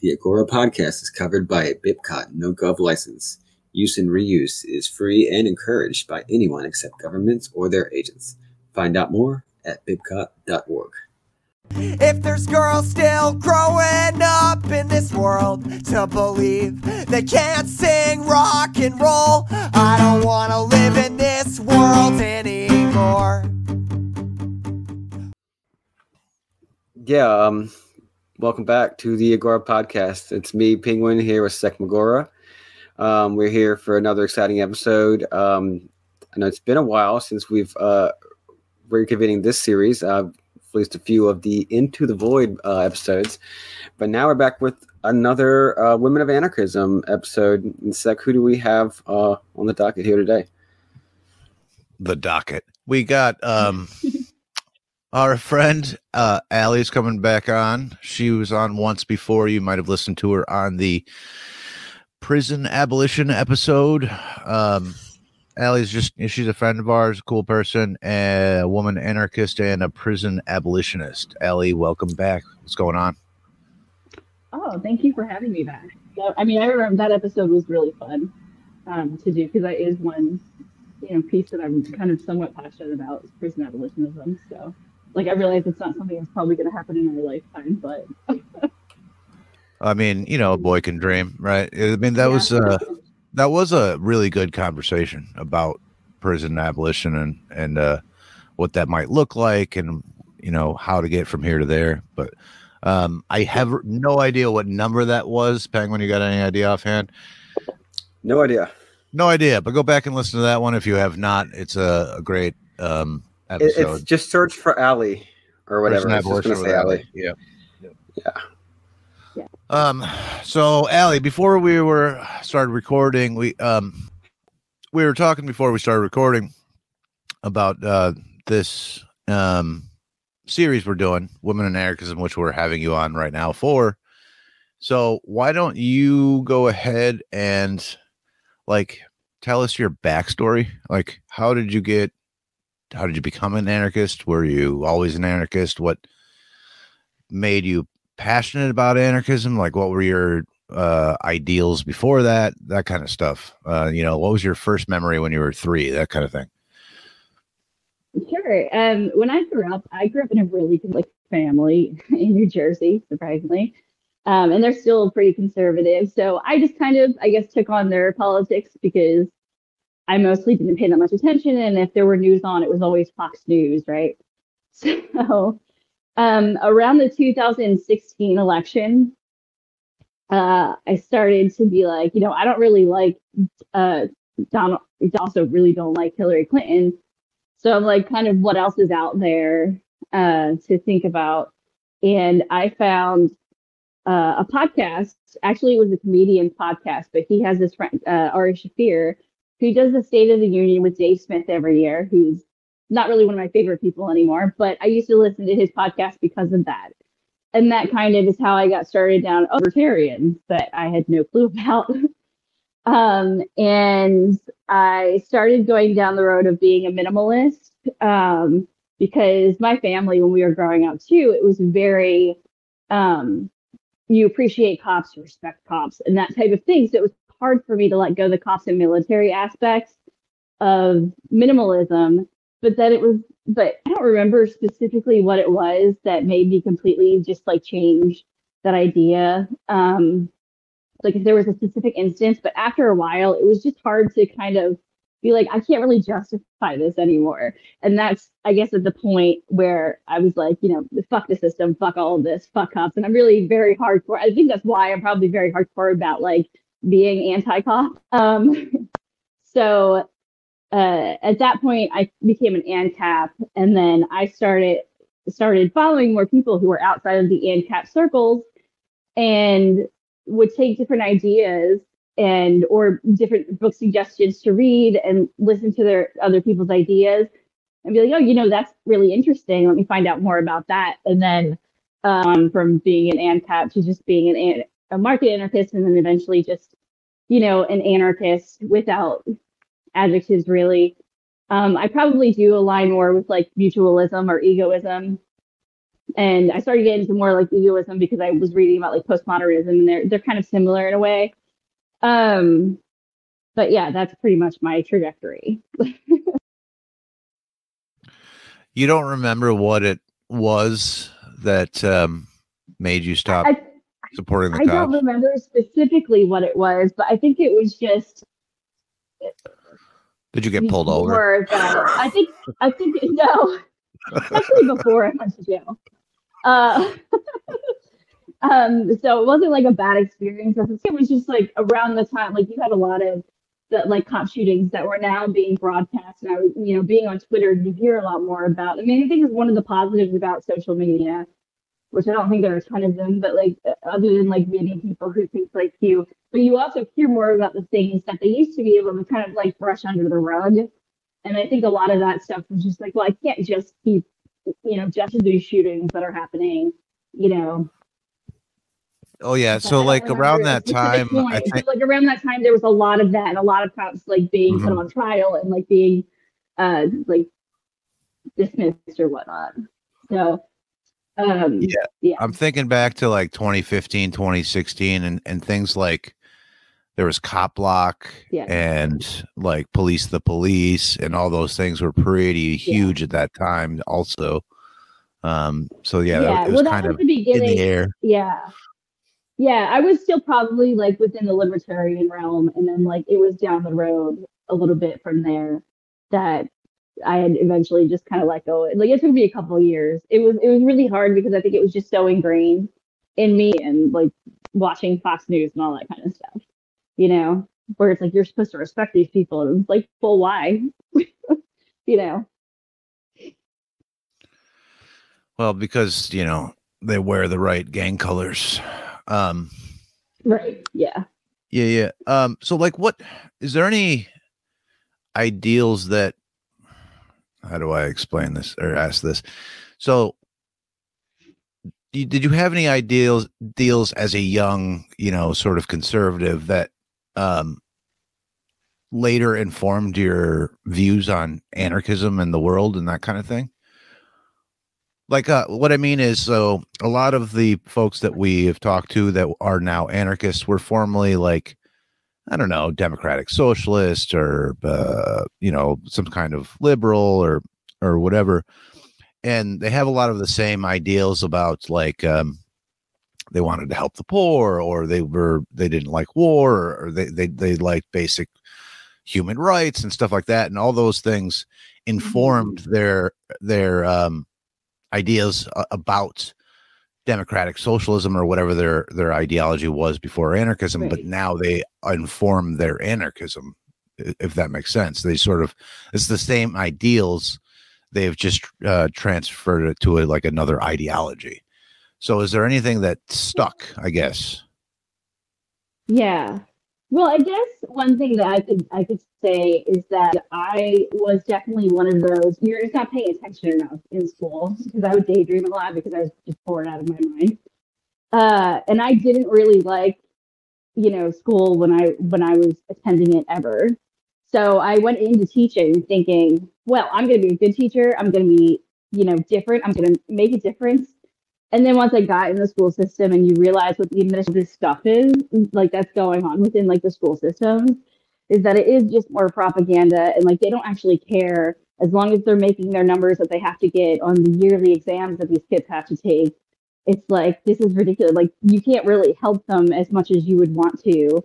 The Agora podcast is covered by a BIPCOT no gov license. Use and reuse is free and encouraged by anyone except governments or their agents. Find out more at bipcot.org. If there's girls still growing up in this world to believe they can't sing rock and roll, I don't want to live in this world anymore. Yeah, um, welcome back to the Agora podcast. It's me, Penguin, here with Sek Magora. Um, we're here for another exciting episode. Um, I know it's been a while since we've uh, reconvening this series. Uh, released a few of the Into the Void uh, episodes, but now we're back with another uh, Women of Anarchism episode. And Sek, who do we have uh, on the docket here today? The docket. We got um, our friend uh, Ali's coming back on. She was on once before. You might have listened to her on the prison abolition episode. Um, Ali's just she's a friend of ours, cool person, a woman anarchist and a prison abolitionist. Ali, welcome back. What's going on? Oh, thank you for having me back. I mean, I remember that episode was really fun um, to do because that is one, you know, piece that I'm kind of somewhat passionate about is prison abolitionism. So, like, I realize it's not something that's probably going to happen in our lifetime, but. I mean, you know, a boy can dream, right? I mean, that yeah. was uh, that was a really good conversation about prison abolition and and uh, what that might look like, and you know how to get from here to there. But um, I have no idea what number that was. Penguin, you got any idea offhand? No idea. No idea. But go back and listen to that one if you have not. It's a, a great um, episode. It's just search for Ali or whatever. I was just say Ali. Yeah. Yeah. Um, so Ali, before we were started recording, we um we were talking before we started recording about uh this um series we're doing, Women in Anarchism, which we're having you on right now for. So why don't you go ahead and like tell us your backstory? Like how did you get how did you become an anarchist? Were you always an anarchist? What made you passionate about anarchism? Like, what were your uh, ideals before that? That kind of stuff. Uh, you know, what was your first memory when you were three? That kind of thing. Sure. Um, when I grew up, I grew up in a really like family in New Jersey, surprisingly. Um, and they're still pretty conservative. So I just kind of, I guess, took on their politics because I mostly didn't pay that much attention. And if there were news on, it was always Fox News, right? So um, around the 2016 election, uh, I started to be like, you know, I don't really like uh, Donald. Also really don't like Hillary Clinton. So I'm like, kind of, what else is out there uh, to think about? And I found uh, a podcast. Actually, it was a comedian's podcast, but he has this friend, uh, Ari Shaffir, who does the State of the Union with Dave Smith every year, who's not really one of my favorite people anymore, but I used to listen to his podcast because of that. And that kind of is how I got started down libertarian that I had no clue about. um, and I started going down the road of being a minarchist um, because my family, when we were growing up too, it was very, um, you appreciate cops, you respect cops, and that type of thing. So it was hard for me to let go the cops and military aspects of minarchism but that it was but I don't remember specifically what it was that made me completely just like change that idea. Um, like if there was a specific instance, but after a while, it was just hard to kind of be like, I can't really justify this anymore. And that's, I guess, at the point where I was like, you know, fuck the system, fuck all of this, fuck cops. And I'm really very hardcore. I think that's why I'm probably very hardcore about like being anti cop. Um, so uh, at that point, I became an ANCAP, and then I started started following more people who were outside of the ANCAP circles, and would take different ideas and or different book suggestions to read and listen to their other people's ideas and be like, oh, you know, that's really interesting. Let me find out more about that. And then um, from being an ANCAP to just being an a market anarchist, and then eventually just you know an anarchist without adjectives really. Um, I probably do align more with like mutualism or egoism and I started getting into more like egoism because I was reading about like postmodernism, and they're they're kind of similar in a way. Um, but yeah, that's pretty much my trajectory. you don't remember what it was that um, made you stop I, supporting the I cops? don't remember specifically what it was, but I think it was just Did you get pulled over? more that I think I think no, actually before I went to jail. Uh, um, so it wasn't like a bad experience. It was just like around the time, like you had a lot of the like cop shootings that were now being broadcast, and I was, you know, being on Twitter, you hear a lot more about. I mean, I think it's one of the positives about social media, which I don't think there are a ton of them, but like other than like meeting people who think like you, but you also hear more about the things that they used to be able to kind of like brush under the rug. And I think a lot of that stuff was just like, well, I can't just keep, you know, just these shootings that are happening, you know. Oh yeah. I So like around that time, I think like around that time there was a lot of that and a lot of cops like being put Mhm. on trial and like being uh like dismissed or whatnot. So um Yeah. yeah. I'm thinking back to like 2015, 2016, and and things like there was cop block Yeah. and like police the police and all those things were pretty huge at that time also um so yeah, yeah, it was well that kind was of the in beginning. the air Yeah. Yeah, I was still probably like within the libertarian realm, and then like it was down the road a little bit from there that I had eventually just kind of let go. Like it took me a couple of years. It was it was really hard because I think it was just so ingrained in me and like watching Fox News and all that kind of stuff. You know, where it's like you're supposed to respect these people, and it's like, well, why? you know. well because you know they wear the right gang colors um Right. Yeah. Yeah, yeah. Um, so like what is there any ideals that how do I explain this or ask this? So did you have any ideals deals as a young, you know, sort of conservative that um later informed your views on anarchism and the world and that kind of thing? Like uh, what I mean is, so a lot of the folks that we have talked to that are now anarchists were formerly like, I don't know, democratic socialist or uh, you know some kind of liberal or or whatever, and they have a lot of the same ideals about like um, they wanted to help the poor or they were they didn't like war or they they they liked basic human rights and stuff like that, and all those things informed their their um, ideas a- about democratic socialism or whatever their their ideology was before anarchism but now they inform their anarchism if that makes sense. They sort of it's the same ideals they've just uh, transferred it to a, like another ideology. So is there anything that stuck i guess? Yeah. Well, I guess one thing that I could I could say is that I was definitely one of those. You're just not paying attention enough in school because I would daydream a lot because I was just bored out of my mind. Uh, and I didn't really like, you know, school when I when I was attending it ever. So I went into teaching thinking, well, I'm going to be a good teacher. I'm going to be, you know, different. I'm going to make a difference. And then once I got in the school system and you realize what the administrative stuff is, like that's going on within like the school systems, is that it is just more propaganda and like they don't actually care as long as they're making their numbers that they have to get on the yearly exams that these kids have to take. It's like this is ridiculous. Like you can't really help them as much as you would want to.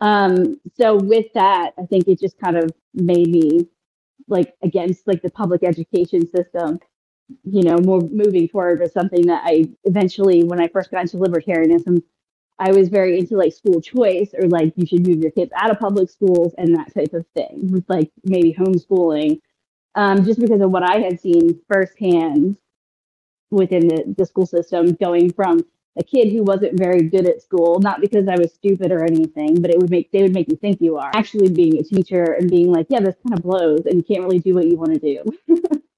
Um, so with that, I think it just kind of made me like against like the public education system you know, more moving forward was something that I eventually, when I first got into libertarianism, I was very into like school choice or like you should move your kids out of public schools and that type of thing with like maybe homeschooling, um, just because of what I had seen firsthand within the, the school system going from a kid who wasn't very good at school, not because I was stupid or anything, but it would make they would make you think you are actually being a teacher and being like, yeah, this kind of blows and you can't really do what you want to do.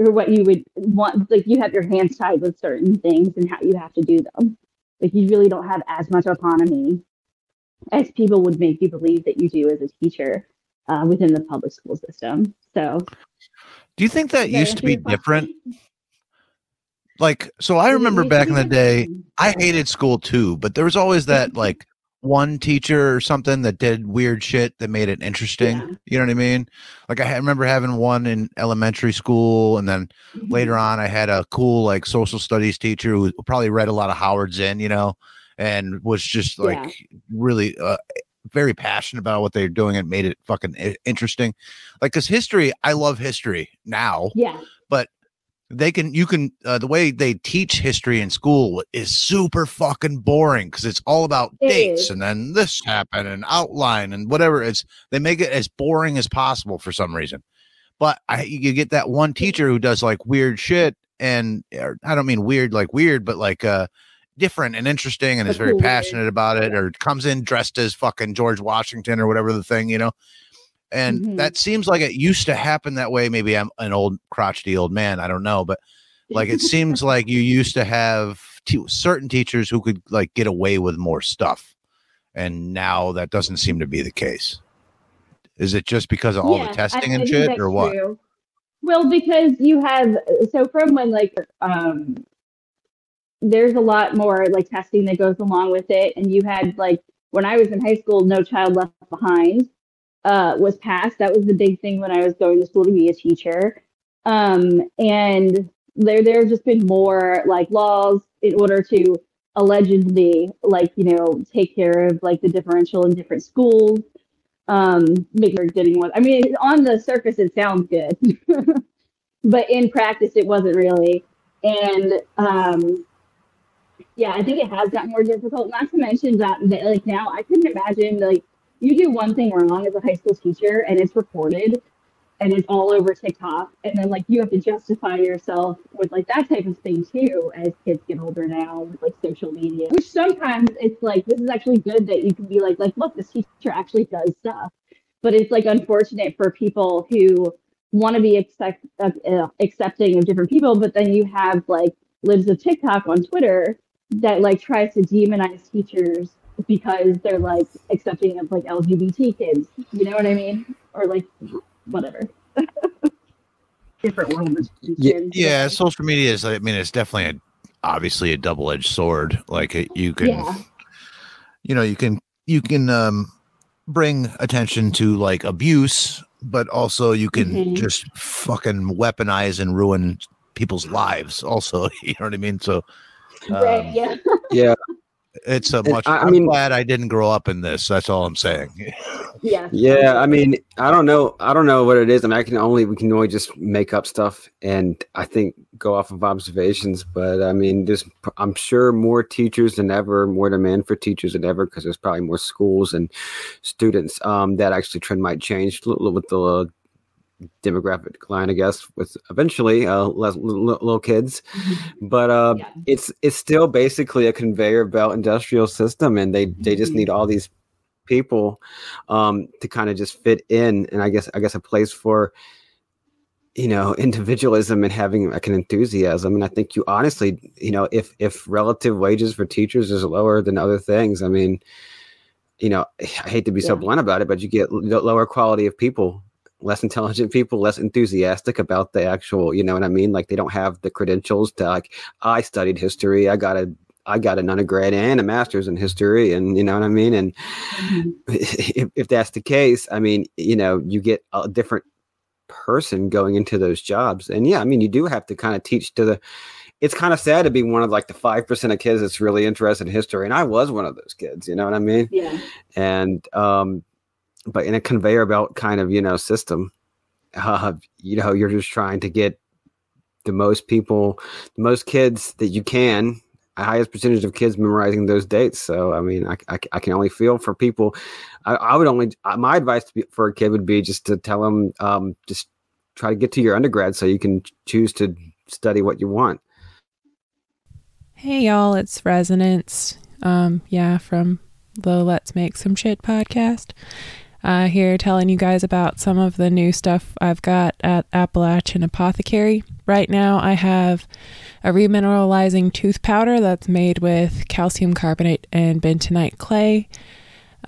or what you would want like you have your hands tied with certain things and how you have to do them. Like you really don't have as much autonomy as people would make you believe that you do as a teacher uh, within the public school system. So do you think that used to be different? Like so i remember back in the day i hated school too but there was always that like one teacher or something that did weird shit that made it interesting Yeah. you know what i mean like i remember having one in elementary school and then Mm-hmm. later on i had a cool like social studies teacher who probably read a lot of howard zinn you know and was just like Yeah. really uh, very passionate about what they're doing and made it fucking interesting like because history i love history now Yeah. They can you can uh, the way they teach history in school is super fucking boring because it's all about It dates is. and then this happened and outline and whatever it's they make it as boring as possible for some reason but I, you get that one teacher who does like weird shit and or, i don't mean weird like weird but like uh different and interesting and A is very weird. passionate about it or comes in dressed as fucking george washington or whatever the thing you know and Mhm. that seems like it used to happen that way maybe i'm an old crotchety old man i don't know but like it seems like you used to have t- certain teachers who could like get away with more stuff and now that doesn't seem to be the case is it just because of all Yeah, the testing I and think shit or what true. Well, because you have so from when like um there's a lot more like testing that goes along with it and you had like when I was in high school no child left behind uh was passed. That was the big thing when I was going to school to be a teacher. Um and there there's just been more like laws in order to allegedly like you know take care of like the differential in different schools um make her getting one. I mean on the surface it sounds good but in practice it wasn't really. And um yeah i think it has gotten more difficult. Not to mention that, that like now i couldn't imagine like you do one thing wrong as a high school teacher and it's reported and it's all over tiktok and then like you have to justify yourself with like that type of thing too as kids get older now with like social media which sometimes it's like this is actually good that you can be like like look this teacher actually does stuff. But it's like unfortunate for people who want to be uh, uh, accepting of different people but then you have like lives of tiktok on twitter that like tries to demonize teachers because they're like accepting of like lgbt kids. You know what i mean? Or like whatever. Different world Yeah, yeah social media is i mean it's definitely a, obviously a double-edged sword. Like it, you can yeah. you know you can you can um bring attention to like abuse but also you can Mhm. just fucking weaponize and ruin people's lives also. You know what i mean? So right um, yeah. Yeah, it's a much I- I I, am mean- glad i didn't grow up in this that's all i'm saying yeah yeah. I mean, I don't know. I don't know what it is. I mean, I can only we can only just make up stuff, and I think go off of observations. But I mean, there's I'm sure more teachers than ever, more demand for teachers than ever, because there's probably more schools and students. Um, that actually trend might change a little with the uh, demographic decline, I guess, with eventually uh, less little, little kids. But uh, Yeah. it's it's still basically a conveyor belt industrial system, and they they just Mhm. need all these people um, to kind of just fit in, and I guess I guess a place for you know individualism and having like an enthusiasm. And I think you honestly, you know, if if relative wages for teachers is lower than other things, I mean, you know, I hate to be so blunt about it, but you get l- lower quality of people less intelligent people less enthusiastic about the actual you know what i mean? Like they don't have the credentials to like i studied history i got a i got an undergrad and a master's in history and you know what i mean? And Mhm. if, if that's the case i mean you know you get a different person going into those jobs. And yeah i mean you do have to kind of teach to the it's kind of sad to be one of like the 5% of kids that's really interested in history and i was one of those kids you know what i mean? Yeah. And um but in a conveyor belt kind of you know system uh you know you're just trying to get the most people the most kids that you can highest percentage of kids memorizing those dates so i mean i, I, I can only feel for people i, I would only uh, my advice be, for a kid would be just to tell them um just try to get to your undergrad so you can choose to study what you want Hey y'all, it's Resonance. Um, yeah, from the Let's Make Some Shit podcast. Uh, here telling you guys about some of the new stuff I've got at Appalachian Apothecary. Right now, I have a remineralizing tooth powder that's made with calcium carbonate and bentonite clay.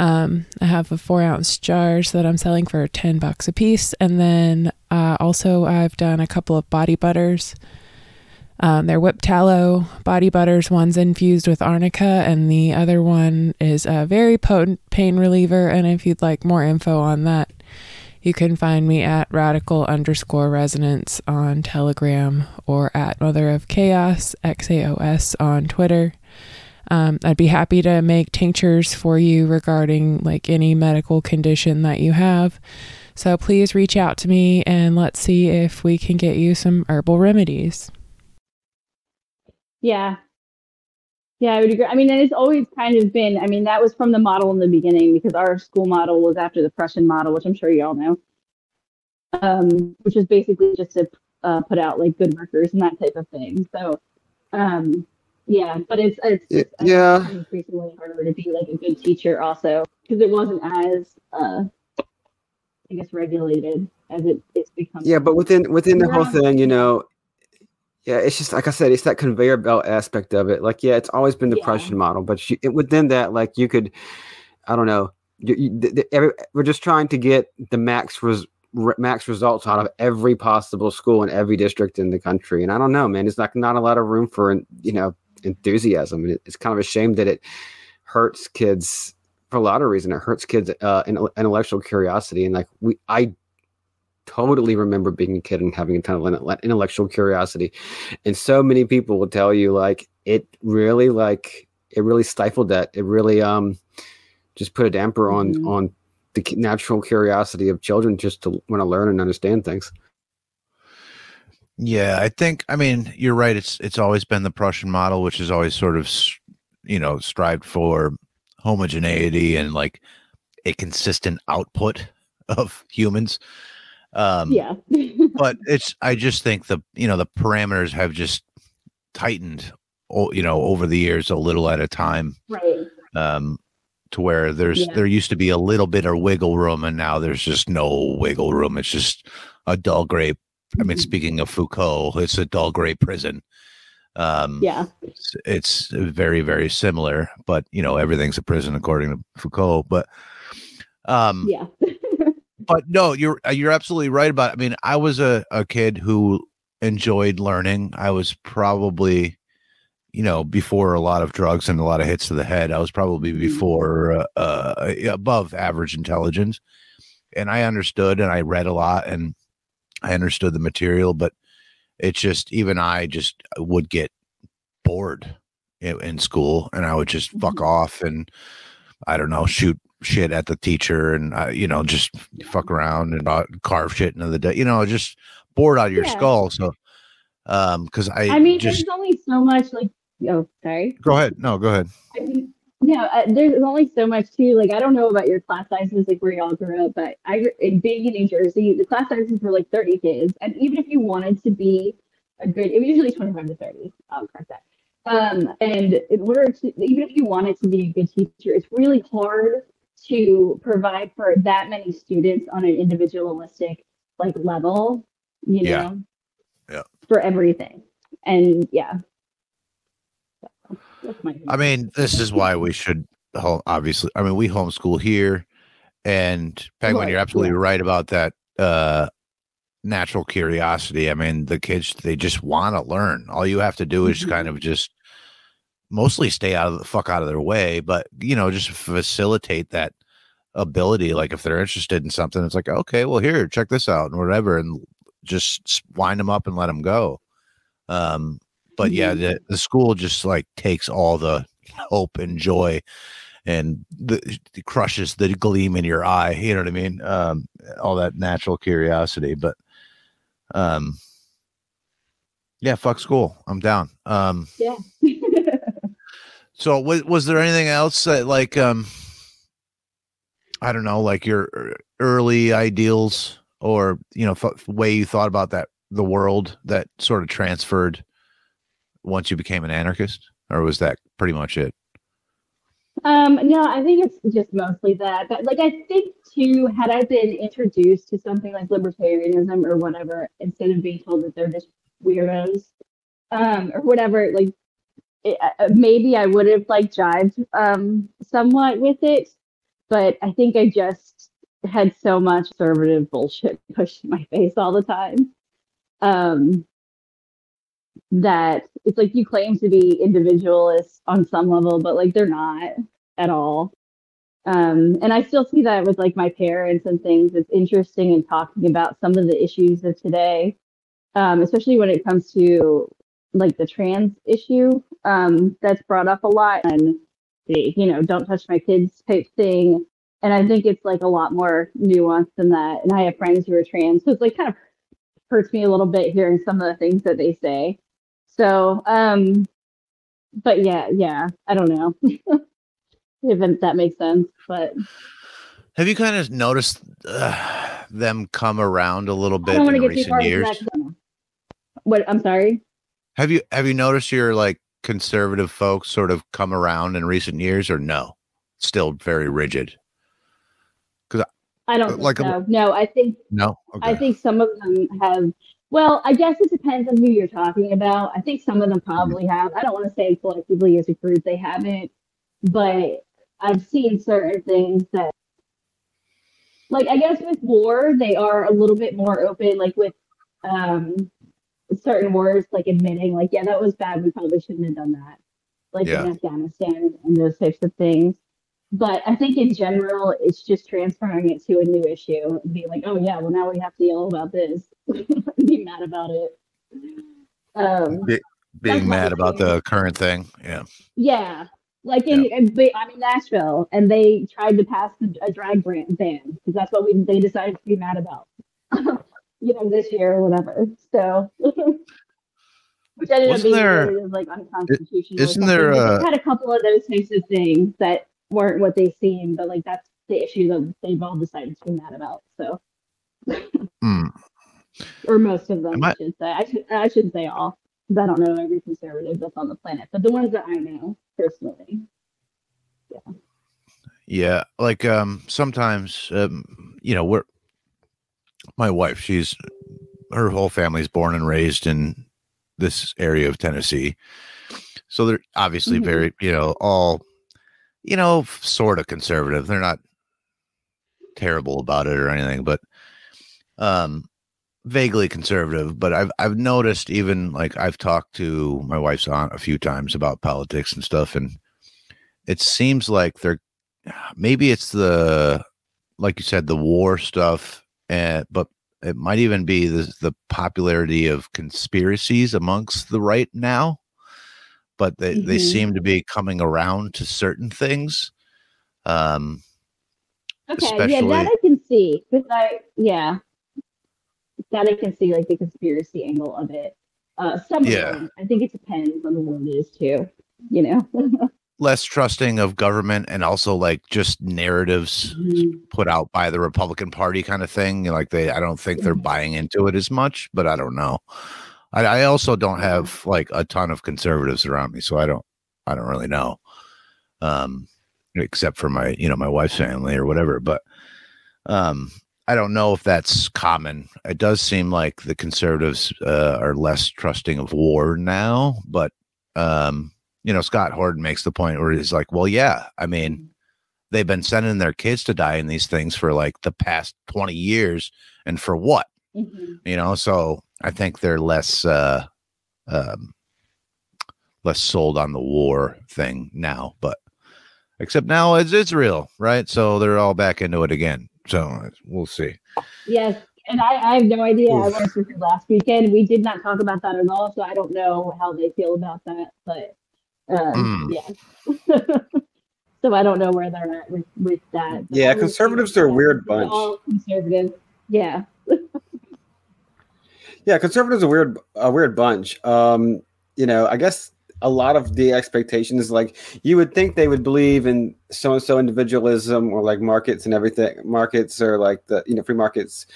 Um, I have a four ounce jars that I'm selling for 10 bucks a piece. And then uh, also, I've done a couple of body butters Um, they're whipped tallow body butters. One's infused with arnica, and the other one is a very potent pain reliever. And if you'd like more info on that, you can find me at radical underscore resonance on Telegram or at Mother of Chaos, XAOS on Twitter. Um, I'd be happy to make tinctures for you regarding like any medical condition that you have. So please reach out to me and let's see if we can get you some herbal remedies. Yeah. Yeah, I would agree. I mean, and it's always kind of been, I mean, that was from the model in the beginning because our school model was after the Prussian model, which I'm sure you all know, um, which is basically just to uh, put out like good workers and that type of thing. So, um, yeah, but it's, it's I yeah. it's increasingly harder to be like a good teacher also because it wasn't as, uh, I guess, regulated as it, it's become. Yeah, but within within the whole thing, you know, yeah, it's just like I said, it's that conveyor belt aspect of it. Like, yeah, it's always been the Yeah. Prussian model, but you, it, within that, like, you could, I don't know, you, you, the, the, every, we're just trying to get the max res, re, max results out of every possible school in every district in the country, and I don't know, man, it's like not a lot of room for you know enthusiasm. And it, it's kind of a shame that it hurts kids for a lot of reason. It hurts kids' uh, intellectual curiosity, and like we, I totally remember being a kid and having a ton of intellectual curiosity and so many people will tell you like it really like it really stifled that it really um just put a damper on Mhm. on the natural curiosity of children just to want to learn and understand things Yeah, I think I mean you're right. It's it's always been the Prussian model, which is always sort of you know strived for homogeneity and like a consistent output of humans. Um, yeah. but it's I just think the you know the parameters have just tightened, you know, over the years a little at a time. right. Um, to where there's Yeah. there used to be a little bit of wiggle room, and now there's just no wiggle room. It's just a dull gray I mean, Mhm. speaking of Foucault, it's a dull gray prison. Um, Yeah. it's, it's very, very similar, but you know, everything's a prison according to Foucault. But, um, Yeah. but no, you're uh, you're absolutely right about. It. I mean, I was a a kid who enjoyed learning. I was probably, you know, before a lot of drugs and a lot of hits to the head. I was probably Mhm. before uh, uh, above average intelligence, and I understood and I read a lot and I understood the material, but it's just even I just would get bored in, in school, and I would just fuck Mhm. off and I don't know shoot shit at the teacher and uh, you know just fuck around and uh, carve shit into the day, you know, just bored out of your Yeah. skull. So, um, because I, I mean, just there's only so much like. Oh, sorry. go ahead. No, go ahead. I mean, no, uh, there's only so much too. Like, I don't know about your class sizes, like where y'all grew up, but I, in being in New Jersey, the class sizes were like 30 kids, and even if you wanted to be a good, it was usually 25 to 30. I'll correct that. Um, and in order to, even if you wanted to be a good teacher, it's really hard to provide for that many students on an individualistic like level. You Yeah. know, Yeah. for everything, and yeah. I mean, this is why we should home. Obviously, I mean, we homeschool here, and Penguin, you're absolutely yeah. right about that. Uh, natural curiosity. I mean, the kids they just want to learn. All you have to do is Mhm. kind of just mostly stay out of the fuck out of their way, but you know, just facilitate that ability. Like if they're interested in something, it's like, okay, well, here, check this out, and whatever, and just wind them up and let them go. Um, but yeah, the, the school just like takes all the hope and joy and the crushes the gleam in your eye. You know what I mean? Um, all that natural curiosity, but um, yeah, fuck school. I'm down. Um, Yeah. so was was there anything else that like um, I don't know, like your er- early ideals or you know f- way you thought about that the world that sort of transferred once you became an anarchist, or was that pretty much it? Um, no, I think it's just mostly that. But like I think too, had I been introduced to something like libertarianism or whatever, instead of being told that they're just weirdos, um, or whatever, like it, uh, maybe I would have like jived um somewhat with it. But I think I just had so much conservative bullshit pushed in my face all the time. Um that it's like you claim to be individualist on some level, but like they're not at all. Um, and I still see that with like my parents and things. It's interesting in talking about some of the issues of today, um, especially when it comes to like the trans issue um, that's brought up a lot and the you know don't touch my kids type thing. And I think it's like a lot more nuanced than that. And I have friends who are trans, so it's like kind of hurts me a little bit hearing some of the things that they say. So, um, but yeah, yeah, I don't know if that makes sense. But have you kind of noticed uh, them come around a little bit I don't want in to get too far recent years? that 'cause I'm- What I'm sorry. Have you have you noticed your like conservative folks sort of come around in recent years, or no? Still very rigid. Because I don't Uh, think like a- so. no, I think No, I think some of them have. Well, I guess it depends on who you're talking about. I think some of them probably have. I don't want to say collectively as a group they haven't, but I've seen certain things that, like I guess with war, they are a little bit more open. Like with um, certain wars, like admitting, like yeah, that was bad. We probably shouldn't have done that. Like Yeah. in Afghanistan and those types of things. But I think in general, it's just transferring it to a new issue and being like, oh yeah, well now we have to yell about this, be mad about it. Um, Be- being mad about the current thing. Yeah. yeah, like in, in I'm in Nashville, and they tried to pass the, a drag brand ban because that's what we they decided to be mad about. you know, this year or whatever. So, which ended Wasn't up being there- like unconstitutional. isn't there. Uh, had a couple of those types of things that weren't what they seemed, but like that's the issue that they've all decided to be mad about. So, Hmm. or most of them, I, I- should say. I should I should say all because I don't know every conservative that's on the planet, but the ones that I know personally. Yeah. Yeah, like um sometimes um you know, we're my wife, she's her whole family's born and raised in this area of Tennessee. So they're obviously Mhm. very, you know, all you know, sort of conservative. They're not terrible about it or anything, but um vaguely conservative, but I've I've noticed even like I've talked to my wife's aunt a few times about politics and stuff and it seems like they're maybe it's the like you said the war stuff and but it might even be the the popularity of conspiracies amongst the right now but they they Mhm. seem to be coming around to certain things um Okay, yeah, that I can see. Because I, yeah, that I can see, like the conspiracy angle of it. Uh, some Yeah. of them, I think it depends on the one it is too. You know. less trusting of government and also like just narratives Mhm. put out by the Republican Party kind of thing. Like they, I don't think they're Mhm. buying into it as much, but I don't know. I, I also don't have like a ton of conservatives around me, so I don't, I don't really know. Um, except for my, you know, my wife's family or whatever. But, um, I don't know if that's common. It does seem like the conservatives uh, are less trusting of war now, but, um, you know, Scott Horton makes the point where he's like, well, yeah, I mean, they've been sending their kids to die in these things for like the past 20 years and for what Mhm. you know so i think they're less uh um less sold on the war thing now but except now it's it's real right so they're all back into it again so we'll see Yes, and I, I have no idea. I Oof. went with you last weekend. We did not talk about that at all, so I don't know how they feel about that. But um, Mm. yeah, so I don't know where they're at with, with that. But Yeah, conservatives are a weird bunch. All conservative. Yeah. Yeah, conservatives are a weird a weird bunch. Um, you know, I guess a lot of the expectations, like you would think they would believe in so and so individualism or like markets and everything, markets or like the you know free markets,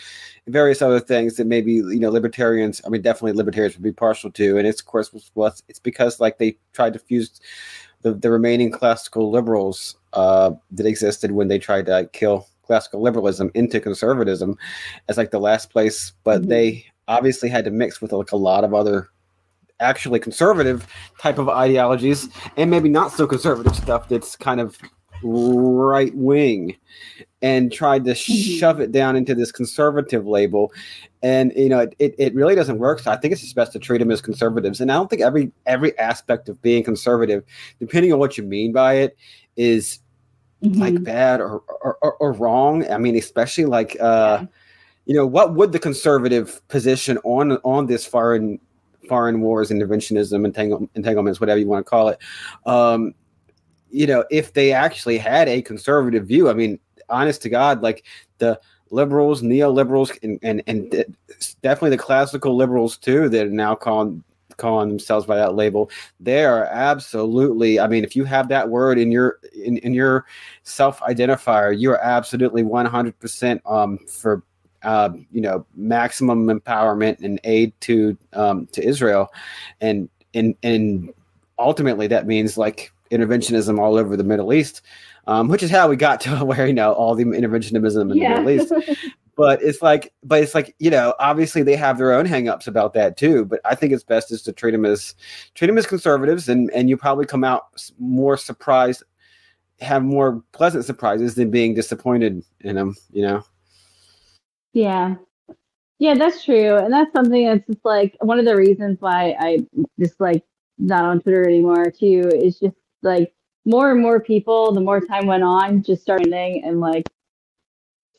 various other things that maybe you know libertarians. I mean, definitely libertarians would be partial to, and it's of course well, it's- it's because like they tried to fuse the the remaining classical liberals uh, that existed when they tried to like, kill classical liberalism into conservatism as like the last place, but Mhm. they obviously had to mix with like a lot of other actually conservative type of ideologies and maybe not so conservative stuff that's kind of right wing and tried to Mhm. shove it down into this conservative label and you know it, it, it really doesn't work so i think it's just best to treat them as conservatives and i don't think every every aspect of being conservative depending on what you mean by it is Mhm. like bad or or, or, or wrong i mean especially like uh Yeah. you know what would the conservative position on on this foreign foreign wars interventionism entangle, entanglements whatever you want to call it um you know if they actually had a conservative view i mean honest to god like the liberals neoliberals and and, and definitely the classical liberals too that are now calling calling themselves by that label they are absolutely i mean if you have that word in your in, in your self identifier you're absolutely 100% um for uh, you know maximum empowerment and aid to um to israel. And and and ultimately that means like interventionism all over the middle east um, which is how we got to where you know all the interventionism in yeah. the Middle East but it's like but it's like you know obviously they have their own hangups about that too but i think it's best is to treat them as treat them as conservatives and and you probably come out more surprised have more pleasant surprises than being disappointed in them you know Yeah. Yeah, that's true. And that's something that's just like one of the reasons why I just like not on Twitter anymore too is just like more and more people, the more time went on, just starting and like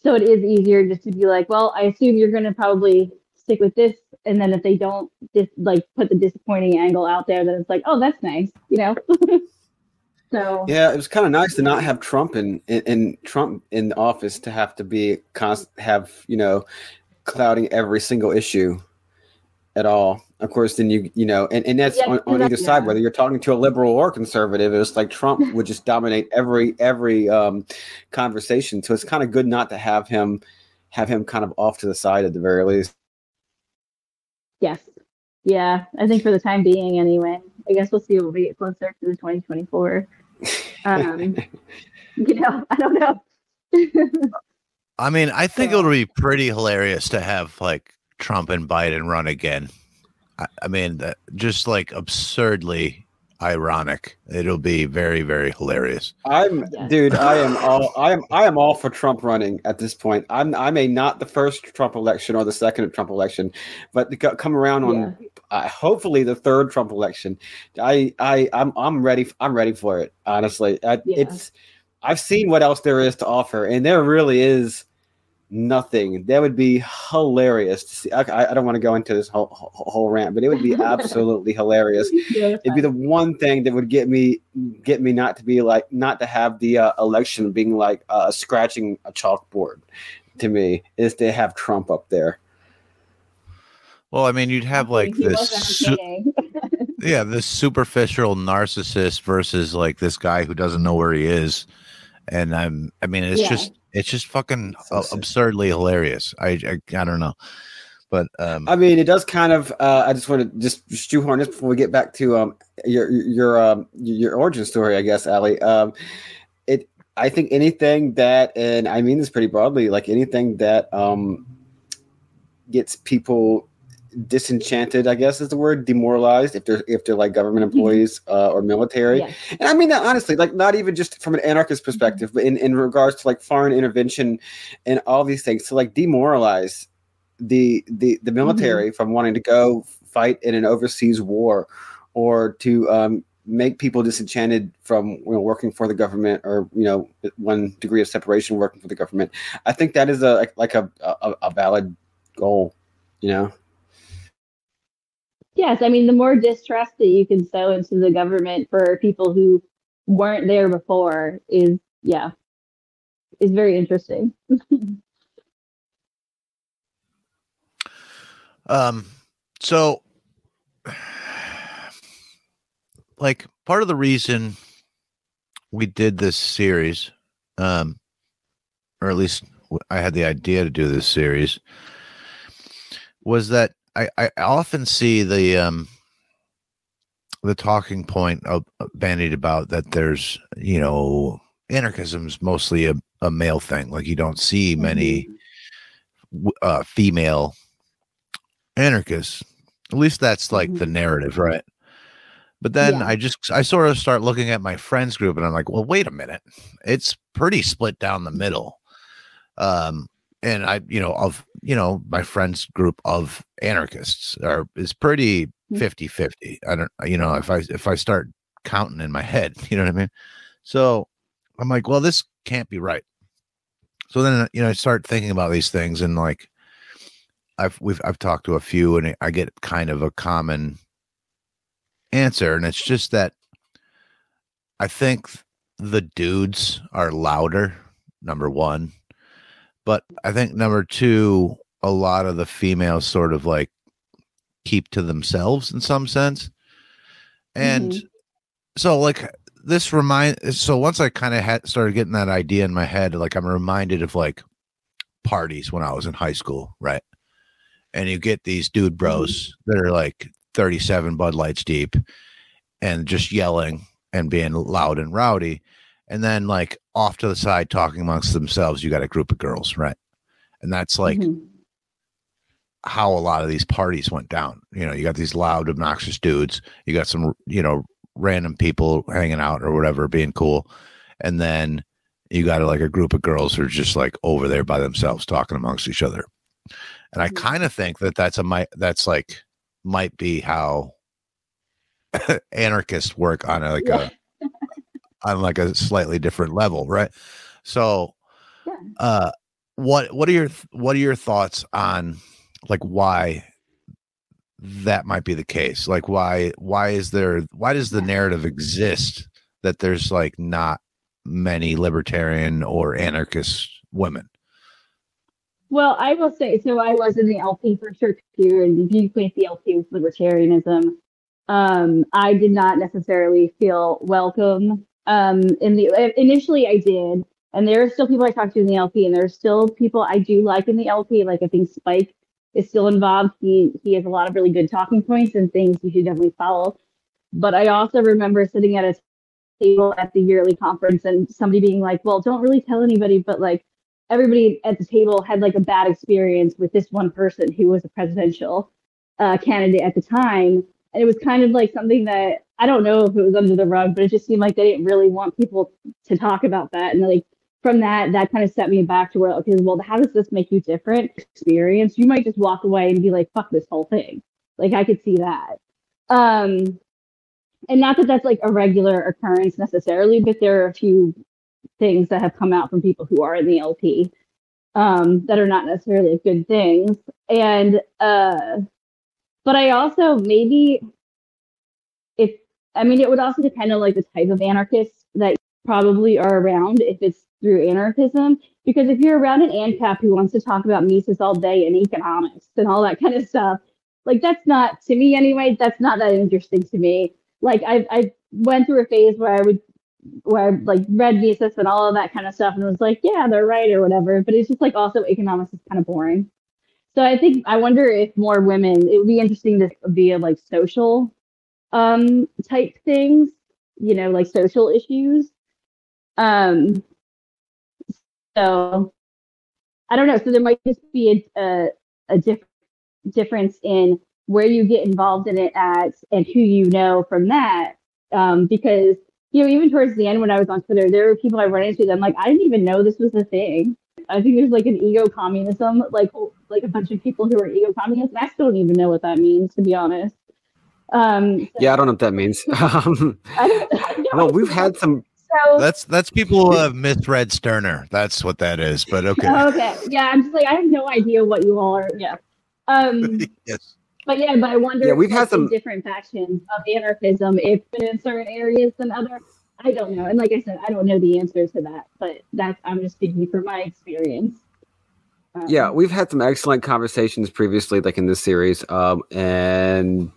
so it is easier just to be like, well, I assume you're gonna probably stick with this and then if they don't just like put the disappointing angle out there, then it's like, oh that's nice, you know? so yeah it was kind of nice to not have trump in, in in trump in office to have to be const have you know clouding every single issue at all of course then you you know and, and that's Yeah, on, on yeah. either side whether you're talking to a liberal or conservative it's like trump would just dominate every every um conversation so it's kind of good not to have him have him kind of off to the side at the very least Yes. Yeah, I think for the time being, anyway. I guess we'll see when we get closer to the 2024. Um, you know, I don't know. I mean, I think So- it'll be pretty hilarious to have like Trump and Biden run again. I, I mean, that- just like absurdly ironic. It'll be very, very hilarious. I'm Yes. dude. I am all. I am. I am all for Trump running at this point. I'm. I may not the first Trump election or the second Trump election, but to come around on Yeah. uh, hopefully the third Trump election. I. I. I'm. I'm ready. I'm ready for it. Honestly, I, Yeah. it's. I've seen what else there is to offer, and there really is nothing. That would be hilarious to see. I, I don't want to go into this whole, whole whole rant, but it would be absolutely hilarious Yeah, it'd be the one thing that would get me get me not to be like not to have the uh, election being like uh, scratching a chalkboard to me is to have Trump up there. Well, I mean, you'd have like He this, su- yeah, this superficial narcissist versus like this guy who doesn't know where he is, and I'm, I mean, it's Yeah. just, it's just fucking uh, absurdly hilarious. I, I, I don't know, but um, I mean, it does kind of. Uh, I just want to just shoehorn this before we get back to um your your um your origin story, I guess, Ali. Um, it. I think anything that, and I mean this pretty broadly, like anything that um gets people disenchanted, I guess is the word, demoralized if they're if they're like government employees uh, or military. Yeah. And I mean that honestly, like not even just from an anarchist perspective, but in, in regards to like foreign intervention and all these things to like demoralize the the the military from wanting to go fight in an overseas war or to um, make people disenchanted from you know, working for the government or you know one degree of separation working for the government. I think that is a like, like a, a a valid goal, you know. Yes, I mean, the more distrust that you can sow into the government for people who weren't there before is, yeah, is very interesting. Um, so like part of the reason we did this series, um, or at least I had the idea to do this series, was that I, I often see the um the talking point of of bandied about that there's you know anarchism's mostly a, a male thing like you don't see many uh female anarchists. At least that's like the Mhm. narrative, right? But then Yeah. I just I sort of start looking at my friends group and I'm like, well, wait a minute. It's pretty split down the middle. Um, and I, you know, of you know, my friends group of anarchists are is pretty Mhm. 50 50. I don't, you know, if I if I start counting in my head, you know what I mean? So I'm like, well, this can't be right. So then, you know, I start thinking about these things and like, I've we've I've talked to a few and I get kind of a common answer, and it's just that I think the dudes are louder. Number one, but I think number two, a lot of the females sort of like keep to themselves in some sense, and mm-hmm. so like this remind. So once I kind of had started getting that idea in my head, like I'm reminded of like parties when I was in high school, right? And you get these dude bros mm-hmm. that are like 37 Bud Lights deep and just yelling and being loud and rowdy. And then, like, off to the side, talking amongst themselves, you got a group of girls, right? And that's like Mhm. how a lot of these parties went down. You know, you got these loud, obnoxious dudes, you got some, you know, random people hanging out or whatever, being cool. And then you got like a group of girls who are just like over there by themselves talking amongst each other. And I Mhm. kind of think that that's a might, that's like, might be how anarchists work on a, like Yeah. On like a slightly different level. Right. So, Yeah. uh, what, what are your, what are your thoughts on like why that might be the case like why why is there why does the narrative exist that there's like not many libertarian or anarchist women Well, I will say, so I was in the LP for sure too, and if you equate the LP with libertarianism, um, I did not necessarily feel welcome. Um, in the initially I did, and there are still people I talk to in the LP, and there are still people I do like in the LP. Like I think Spike is still involved. He he has a lot of really good talking points and things you should definitely follow. But I also remember sitting at a table at the yearly conference and somebody being like, "Well, don't really tell anybody, but like." everybody at the table had like a bad experience with this one person who was a presidential uh, candidate at the time. And it was kind of like something that I don't know if it was under the rug, but it just seemed like they didn't really want people to talk about that. And like from that, that kind of set me back to where, okay, well, how does this make you different experience? You might just walk away and be like, fuck this whole thing. Like I could see that. Um, and not that that's like a regular occurrence necessarily, but there are a few things that have come out from people who are in the LP um, that are not necessarily good things. And uh, but I also maybe if I mean it would also depend on like the type of anarchists that probably are around if it's through anarchism. Because if you're around an ANCAP who wants to talk about Mises all day and economics and all that kind of stuff, like that's not to me anyway. That's not that interesting to me. Like I I went through a phase where I would where I like read Mises and all of that kind of stuff and was like, yeah, they're right or whatever. But it's just like also economics is kind of boring. So I think I wonder if more women, it would be interesting to be like social um type things, you know, like social issues. Um so I don't know. So there might just be a a, a diff- difference in where you get involved in it at and who you know from that. Um, because you know, even towards the end when I was on Twitter, there were people I run into them like I didn't even know this was a thing. I think there's like an ego communism, like like a bunch of people who are ego communists, and I still don't even know what that means, to be honest. Um, Yeah, I don't know what that means. Um, I don't, I don't well, we've had some. so that's that's people who have misread Stirner that's what that is but okay Oh, okay, yeah, I'm just like I have no idea what you all are. Yeah, um, yes but yeah, but I wonder. Yeah, we've if, had some- different factions of anarchism, if in certain areas than other. I don't know, and like I said, I don't know the answer to that, but that's I'm just speaking from my experience. Um, Yeah, we've had some excellent conversations previously, like in this series, um, and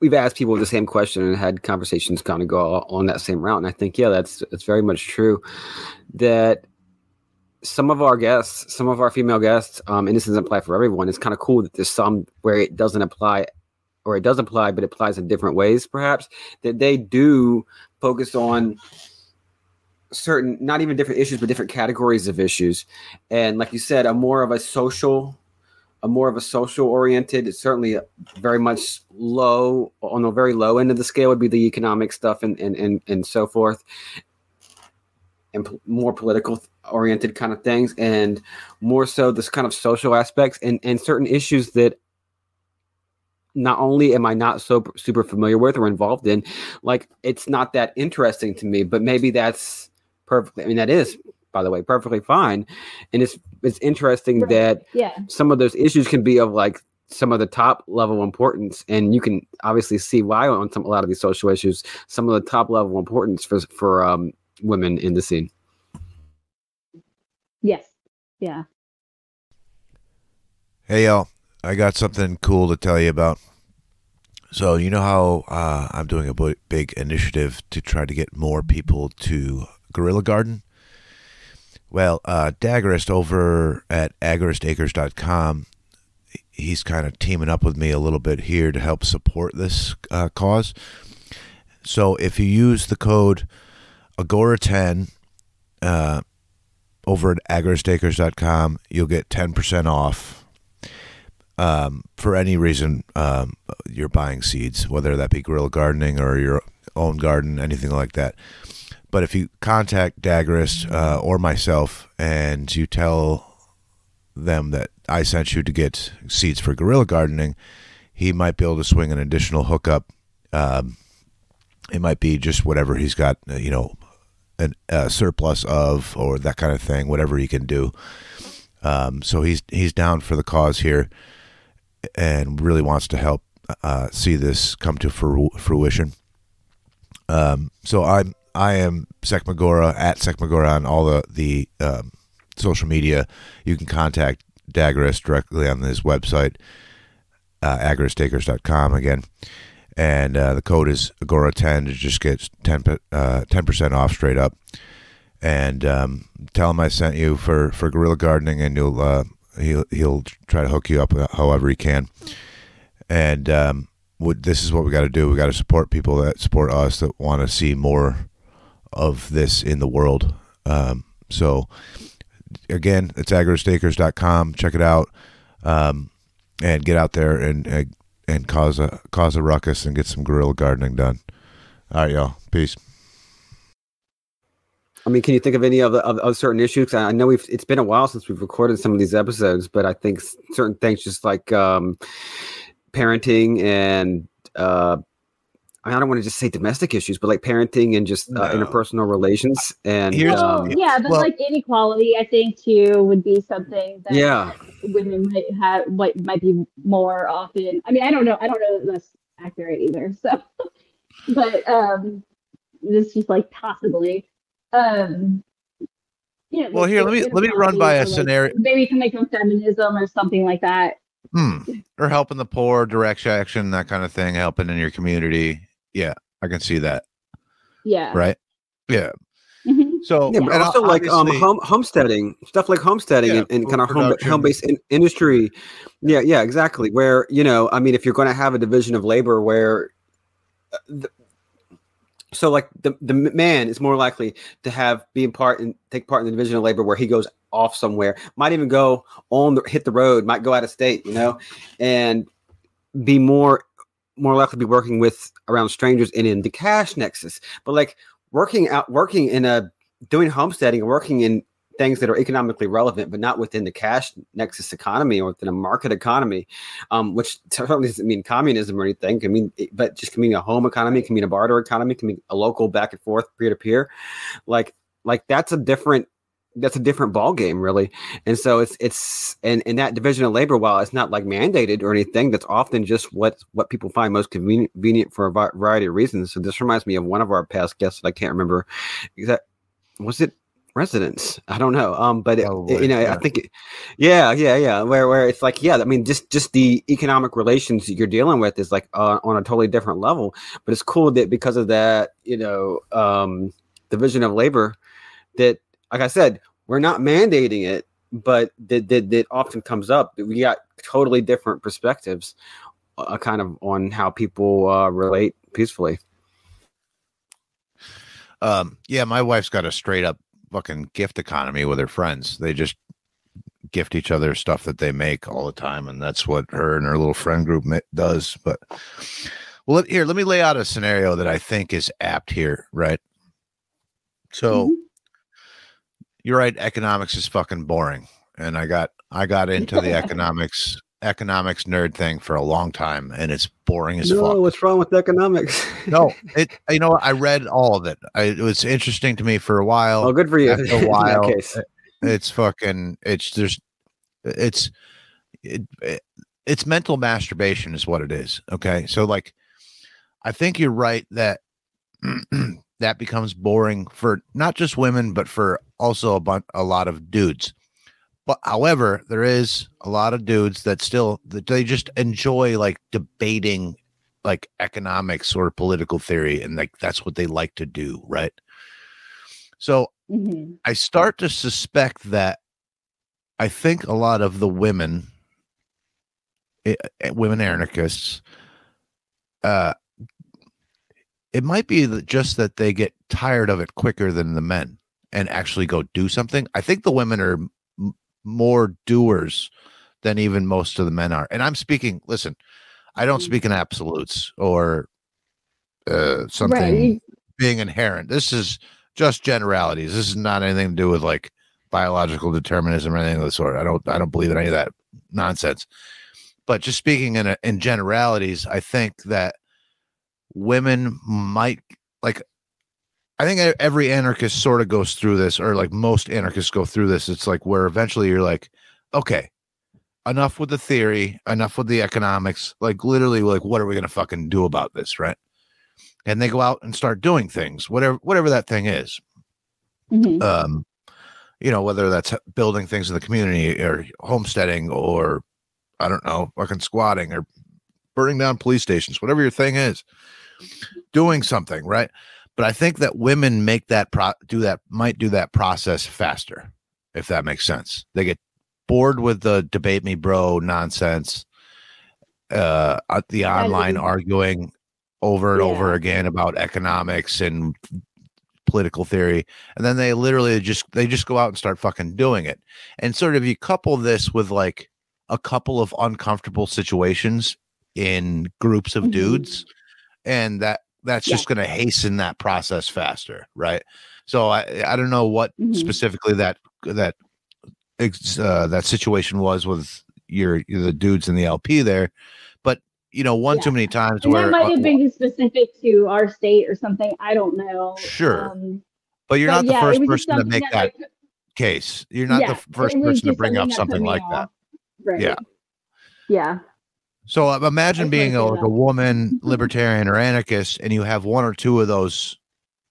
we've asked people the same question and had conversations kind of go on that same route. And I think, yeah, that's that's very much true. That some of our guests, some of our female guests, um, and this doesn't apply for everyone. It's kind of cool that there's some where it doesn't apply, or it does apply, but it applies in different ways, perhaps. That they do focus on certain, not even different issues, but different categories of issues. And like you said, a more of a social, a more of a social oriented, it's certainly very much low on the very low end of the scale would be the economic stuff and and and, and so forth. and p- more political oriented kind of things, and more so this kind of social aspects and and certain issues that not only am I not so super familiar with or involved in, like it's not that interesting to me. But maybe that's perfectly. I mean, that is, by the way, perfectly fine. And it's it's interesting Right. that Yeah. some of those issues can be of like some of the top level importance, and you can obviously see why on some a lot of these social issues, some of the top level importance for for um, women in the scene. Yes. Yeah. Hey, y'all. I got something cool to tell you about. So, you know how uh, I'm doing a big initiative to try to get more people to Guerrilla Garden? Well, uh, Daggerist over at agoristacres.com, he's kind of teaming up with me a little bit here to help support this uh, cause. So, if you use the code Agora10 uh, over at agoristacres.com, you'll get 10% off um, for any reason um, you're buying seeds, whether that be guerrilla gardening or your own garden, anything like that. But if you contact Daggerist uh, or myself and you tell them that I sent you to get seeds for guerrilla gardening, he might be able to swing an additional hookup. Um, it might be just whatever he's got, uh, you know, an, a surplus of or that kind of thing, whatever he can do. Um, so he's he's down for the cause here and really wants to help uh, see this come to fruition. Um, so I'm I am Sekmagora at Sekmagora on all the the um, social media. You can contact Daggerist directly on his website, uh, again. And uh, the code is Agora10 to just get 10 uh, 10% off straight up. And um, tell him I sent you for, for guerrilla gardening, and you'll uh, he'll he'll try to hook you up however he can. And um, what, this is what we got to do. We got to support people that support us that want to see more of this in the world. Um, so again, it's agoristacres.com. Check it out, um, and get out there and and and cause a cause a ruckus and get some guerrilla gardening done. All right, y'all. Peace. I mean, can you think of any of the of, of certain issues? I know we've it's been a while since we've recorded some of these episodes, but I think certain things, just like um, parenting and uh, I, mean, I don't want to just say domestic issues, but like parenting and just uh, No. interpersonal relations and Here's- um, yeah, but well- like inequality, I think too would be something that yeah, women might have what might be more often. I mean, I don't know. I don't know that that's accurate either. So, but um, this is like possibly. Um, yeah. Well, here, let me- let me run by a like, scenario- Maybe coming from feminism or something like that. Hmm. Or helping the poor, direct action, that kind of thing, helping in your community. Yeah, I can see that. Yeah. Right. Yeah. Mhm. So yeah, but and also like um, home, homesteading stuff like homesteading Yeah, and, and kind of home home based in, industry. Yeah, yeah, exactly. Where you know, I mean, if you're going to have a division of labor where uh, the, so like the the man is more likely to have be in part and take part in the division of labor where he goes off somewhere might even go on the hit the road might go out of state you know and be more more likely to be working with around strangers and in the cash nexus. But like working out working in a doing homesteading working in things that are economically relevant but not within the cash nexus economy or within a market economy um, which certainly doesn't mean communism or anything. I mean, but just can mean a home economy, can mean a barter economy, can mean a local back and forth, peer to peer. Like, like that's a different, that's a different ball game, really. And so it's it's and and that division of labor, while it's not like mandated or anything, that's often just what what people find most convenient, for a variety of reasons. So this reminds me of one of our past guests that I can't remember. That was it? Residents. I don't know um but it, Probably, you know i think it, yeah yeah yeah where where it's like yeah i mean just just the economic relations that you're dealing with is like uh, on a totally different level but it's cool that because of that you know um division of labor that like i said we're not mandating it but that that, that often comes up we got totally different perspectives uh, kind of on how people uh, relate peacefully. Um, yeah, my wife's got a straight up fucking gift economy with her friends. They just gift each other stuff that they make all the time, and that's what her and her little friend group does. But well, here, let me lay out a scenario that I think is apt here, right? So, mm-hmm. you're right. Economics is fucking boring, and I got I got into the economics economics nerd thing for a long time, and it's boring as No, fuck. what's wrong with economics? No, it. You know. I read all of it. I, it was interesting to me for a while. oh, good for you. After a while, case. it's fucking. It's there's. It's. It, it, it's mental masturbation is what it is. Okay, so like, I think you're right that that becomes boring for not just women, but for also a bunch, a lot of dudes. But however, there is a lot of dudes that still that they just enjoy like debating like economics or political theory, and like that's what they like to do, right? So Mhm. I start to suspect that I think a lot of the women, eh, eh, women anarchists, uh, it might be that just that they get tired of it quicker than the men and actually go do something. I think the women are more doers than even most of the men are. And I'm speaking, listen, I don't speak in absolutes or uh, something Right. being inherent. This is just generalities. This is not anything to do with like biological determinism or anything of the sort. I don't I don't believe in any of that nonsense. But just speaking in a, in generalities, I think that women might I think every anarchist sort of goes through this or like most anarchists go through this. It's like where eventually you're like, okay, enough with the theory, enough with the economics. Like literally like what are we going to fucking do about this, right? and they go out and start doing things whatever whatever that thing is Mhm. um you know whether that's building things in the community or homesteading or i don't know fucking squatting or burning down police stations whatever your thing is doing something right but i think that women make that pro do that might do that process faster if that makes sense. They get bored with the debate me bro nonsense uh uh, the online arguing over and over again about economics and political theory and then they literally just they just go out and start fucking doing it. And sort of you couple this with like a couple of uncomfortable situations in groups of Mhm. dudes and that that's Yeah. just going to hasten that process faster right so i i don't know what Mhm. specifically that that uh, that situation was with your the dudes in the lp there but you know one Yeah. too many times And where that might uh, have been specific to our state or something. I don't know. Sure. Um, but you're but not the yeah, first person to make that like, case you're not the first person to bring up that something me like that. Right. Yeah. Yeah. So uh, imagine being a, like a woman libertarian or anarchist, and you have one or two of those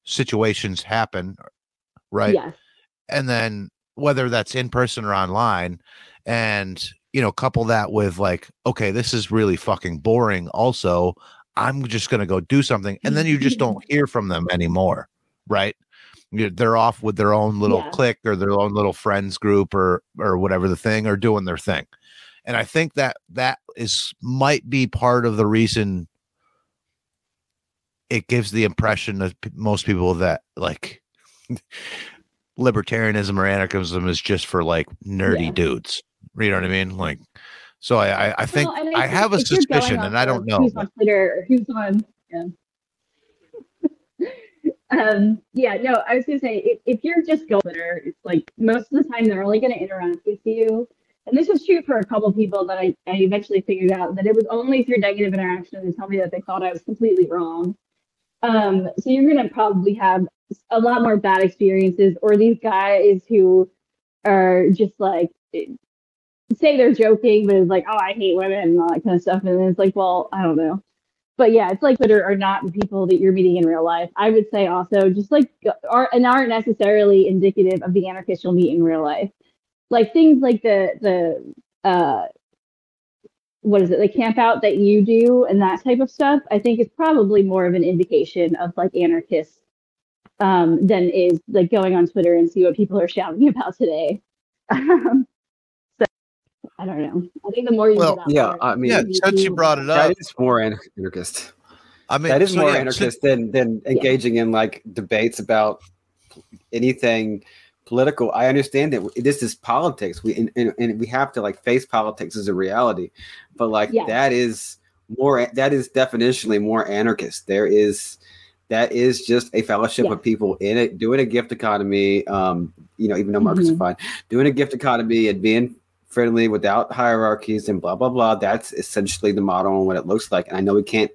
situations happen, right? Yes. And then whether that's in person or online, and you know, couple that with like, okay, this is really fucking boring. Also, I'm just gonna go do something, and then you just don't hear from them anymore, right? They're off with their own little Yeah. clique or their own little friends group or or whatever the thing, or doing their thing and i think that that is might be part of the reason it gives the impression of p- most people that like libertarianism or anarchism is just for like nerdy Yeah. dudes you know what i mean like so i i, I think Well, and i, have a if you're going suspicion and i don't know Who's on Twitter who's on? Yeah. um. Yeah. No. I was gonna say if, if you're just going it's like most of the time they're only gonna interact with you. And this was true for a couple people that I, I eventually figured out that it was only through negative interaction to tell me that they thought I was completely wrong. Um, so you're gonna probably have a lot more bad experiences, or these guys who are just like say they're joking, but it's like, oh, I hate women and all that kind of stuff. And it's like, well, I don't know. But yeah, it's like Twitter are not people that you're meeting in real life. I would say also just like are and aren't necessarily indicative of the anarchists you'll meet in real life. Like things like the the uh what is it, the camp out that you do and that type of stuff, I think is probably more of an indication of like anarchists um than is like going on Twitter and see what people are shouting about today. Um, so I don't know. I think the more you Well, get out yeah, there, I mean, yeah you since you brought it up That is more anarchist. i mean That is so more yeah, anarchist than than engaging in like debates about anything political. I understand that this is politics. We and, and, and we have to like face politics as a reality, but like that is more. That is definitionally more anarchist. There is that is just a fellowship Yeah. of people in it doing a gift economy. Um, you know, even though markets Mhm. are fine, doing a gift economy and being friendly without hierarchies and blah blah blah. That's essentially the model and what it looks like. And I know we can't,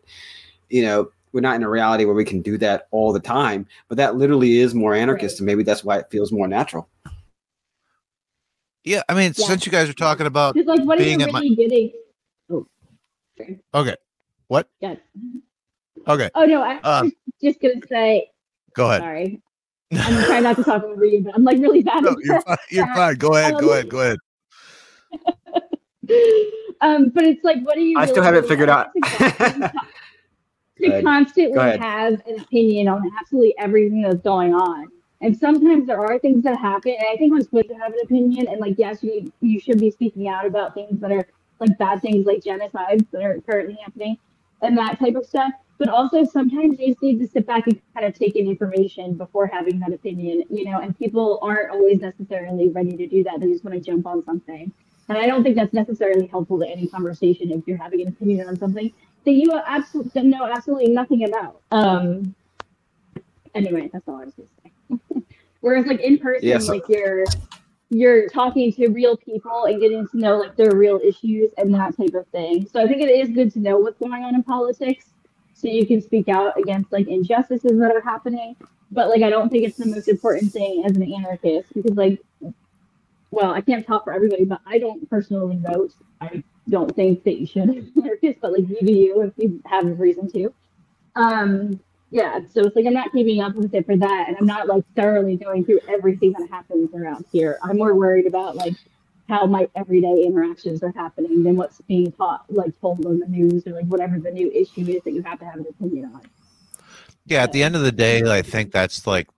you know, we're not in a reality where we can do that all the time, but that literally is more anarchist, and maybe that's why it feels more natural. Yeah, I mean, Yeah. since you guys are talking about like, what are you being at my- getting? Oh, sorry. okay, what? Yeah. Okay, Oh no, I Um, just gonna say. go ahead. Sorry, I'm trying not to talk over you, but I'm like really bad. No, at you're fine. You're fine. Go ahead. Go ahead. Go ahead. um, but it's like, what are you? I still haven't figured out. to ahead. constantly have an opinion on absolutely everything that's going on. And sometimes there are things that happen, and I think it's good to have an opinion. And like, yes, you you should be speaking out about things that are like bad things, like genocides that are currently happening, and that type of stuff. But also sometimes you just need to sit back and kind of take in information before having that opinion, you know. And people aren't always necessarily ready to do that; they just want to jump on something. And I don't think that's necessarily helpful to any conversation if you're having an opinion on something that you absolutely know absolutely nothing about. Um. Anyway, that's all I was going to say. Whereas, like in person, Yeah, so- like you're you're talking to real people and getting to know like their real issues and that type of thing. So I think it is good to know what's going on in politics, so you can speak out against like injustices that are happening. But like, I don't think it's the most important thing as an anarchist because like well, I can't talk for everybody, but I don't personally vote. I don't think that you should anarchist, but like you do you if you have a reason to. Um, yeah, so it's like I'm not keeping up with it for that, and I'm not like thoroughly going through everything that happens around here. I'm more worried about like how my everyday interactions are happening than what's being taught, like told on the news or like whatever the new issue is that you have to have an opinion on. Yeah, at the end of the day, I think that's like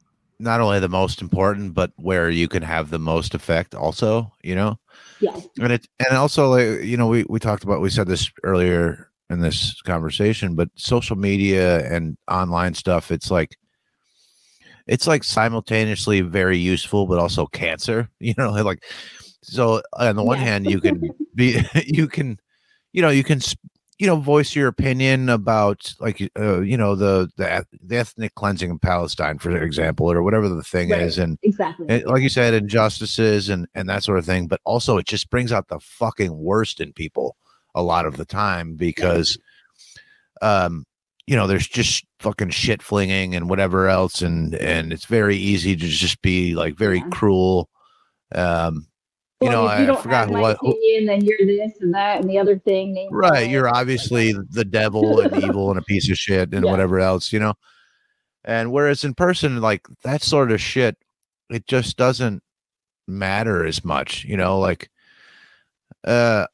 not only the most important, but where you can have the most effect. Also, you know, Yeah, and it and also like you know we we talked about we said this earlier in this conversation, but social media and online stuff, it's like it's like simultaneously very useful, but also cancer. You know, like so on the one Yeah. hand, you can be you can you know you can you know voice your opinion about like uh, you know the, the the ethnic cleansing in Palestine, for example, or whatever the thing Right. is, and exactly. and like you said, injustices and and that sort of thing. But also, it just brings out the fucking worst in people a lot of the time because, um, you know, there's just fucking shit flinging and whatever else, and and it's very easy to just be like very Yeah. cruel. Um, you Well, know, if you I don't forgot have my what. Opinion, then you're this and that and the other thing. right, you're obviously the devil and evil and a piece of shit and Yeah. whatever else, you know. And whereas in person, like that sort of shit, it just doesn't matter as much, you know. Like, uh,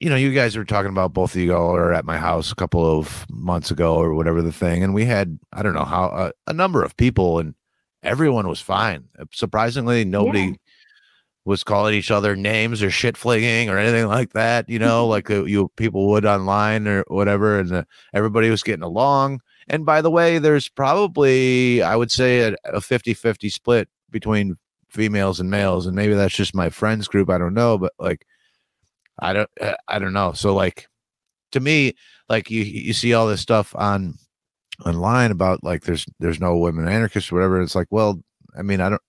you know, you guys were talking about both of you all are at my house a couple of months ago or whatever the thing, and we had I don't know how uh, a number of people, and everyone was fine. Surprisingly, nobody Yeah. Was calling each other names or shit flinging or anything like that. You know, like uh, you people would online or whatever, and uh, everybody was getting along. And by the way, there's probably I would say a, a 50-50 split between females and males, and maybe that's just my friends group. I don't know, but like I don't uh, I don't know. So like to me, like you you see all this stuff on online about like there's there's no women anarchists or whatever. It's like, well, I mean, I don't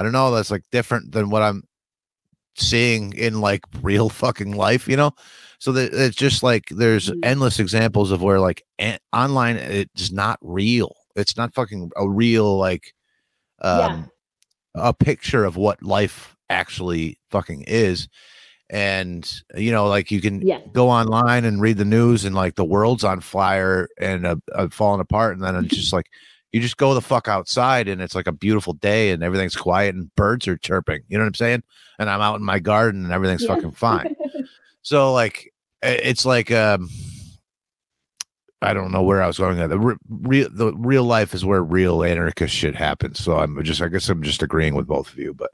I don't know. That's like different than what I'm seeing in like real fucking life, you know? So that it's just like there's Mhm. endless examples of where like an- online it's not real. It's not fucking a real like um a picture of what life actually fucking is. And you know, like you can Yeah. go online and read the news and like the world's on fire and uh, uh, falling apart and then it's just like you just go the fuck outside and it's like a beautiful day and everything's quiet and birds are chirping you know what i'm saying and i'm out in my garden and everything's Yeah. fucking fine so like it's like um i don't know where i was going the re- real the real life is where real anarchist shit happens so i'm just i guess i'm just agreeing with both of you but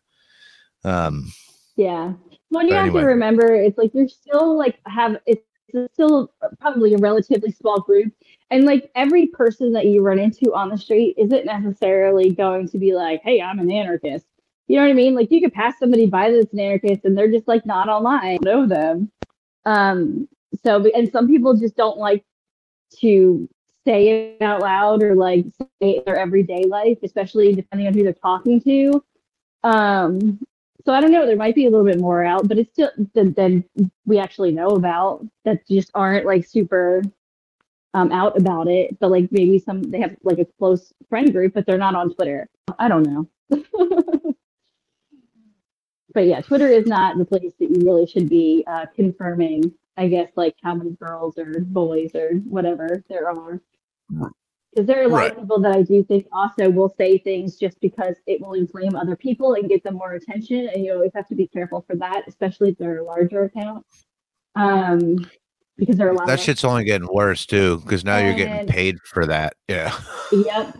um Yeah. Well, you have anyway. to remember, it's like you're still like have it's still probably a relatively small group, and like every person that you run into on the street isn't necessarily going to be like, "Hey, I'm an anarchist." You know what I mean? Like you could pass somebody by that's an anarchist, and they're just like not online, know them. Um. So, and some people just don't like to say it out loud or like say their everyday life, especially depending on who they're talking to. Um, so I don't know. There might be a little bit more out, but it's still than, than we actually know about that just aren't like super um, out about it. But like maybe some they have like a close friend group, but they're not on Twitter. I don't know. but yeah, Twitter is not the place that you really should be uh, confirming. I guess like how many girls or boys or whatever there are. Because there are a lot Right. of people that I do think also will say things just because it will inflame other people and get them more attention, and you always have to be careful for that, especially if they're a larger account. Um, because there are a lot That shit's only getting worse too, because now you're getting paid for that. Yeah. Yep.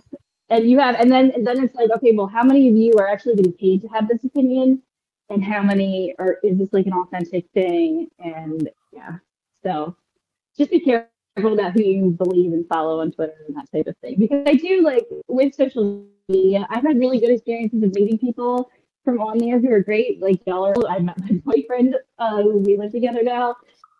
And you have, and then and then it's like, okay, well, how many of you are actually getting paid to have this opinion, and how many are is this like an authentic thing? And yeah, so just be careful about who you believe and follow on Twitter and that type of thing. Because I do like with social media, I've had really good experiences of meeting people from on there who are great. Like y'all are, I met my boyfriend, uh, we live together now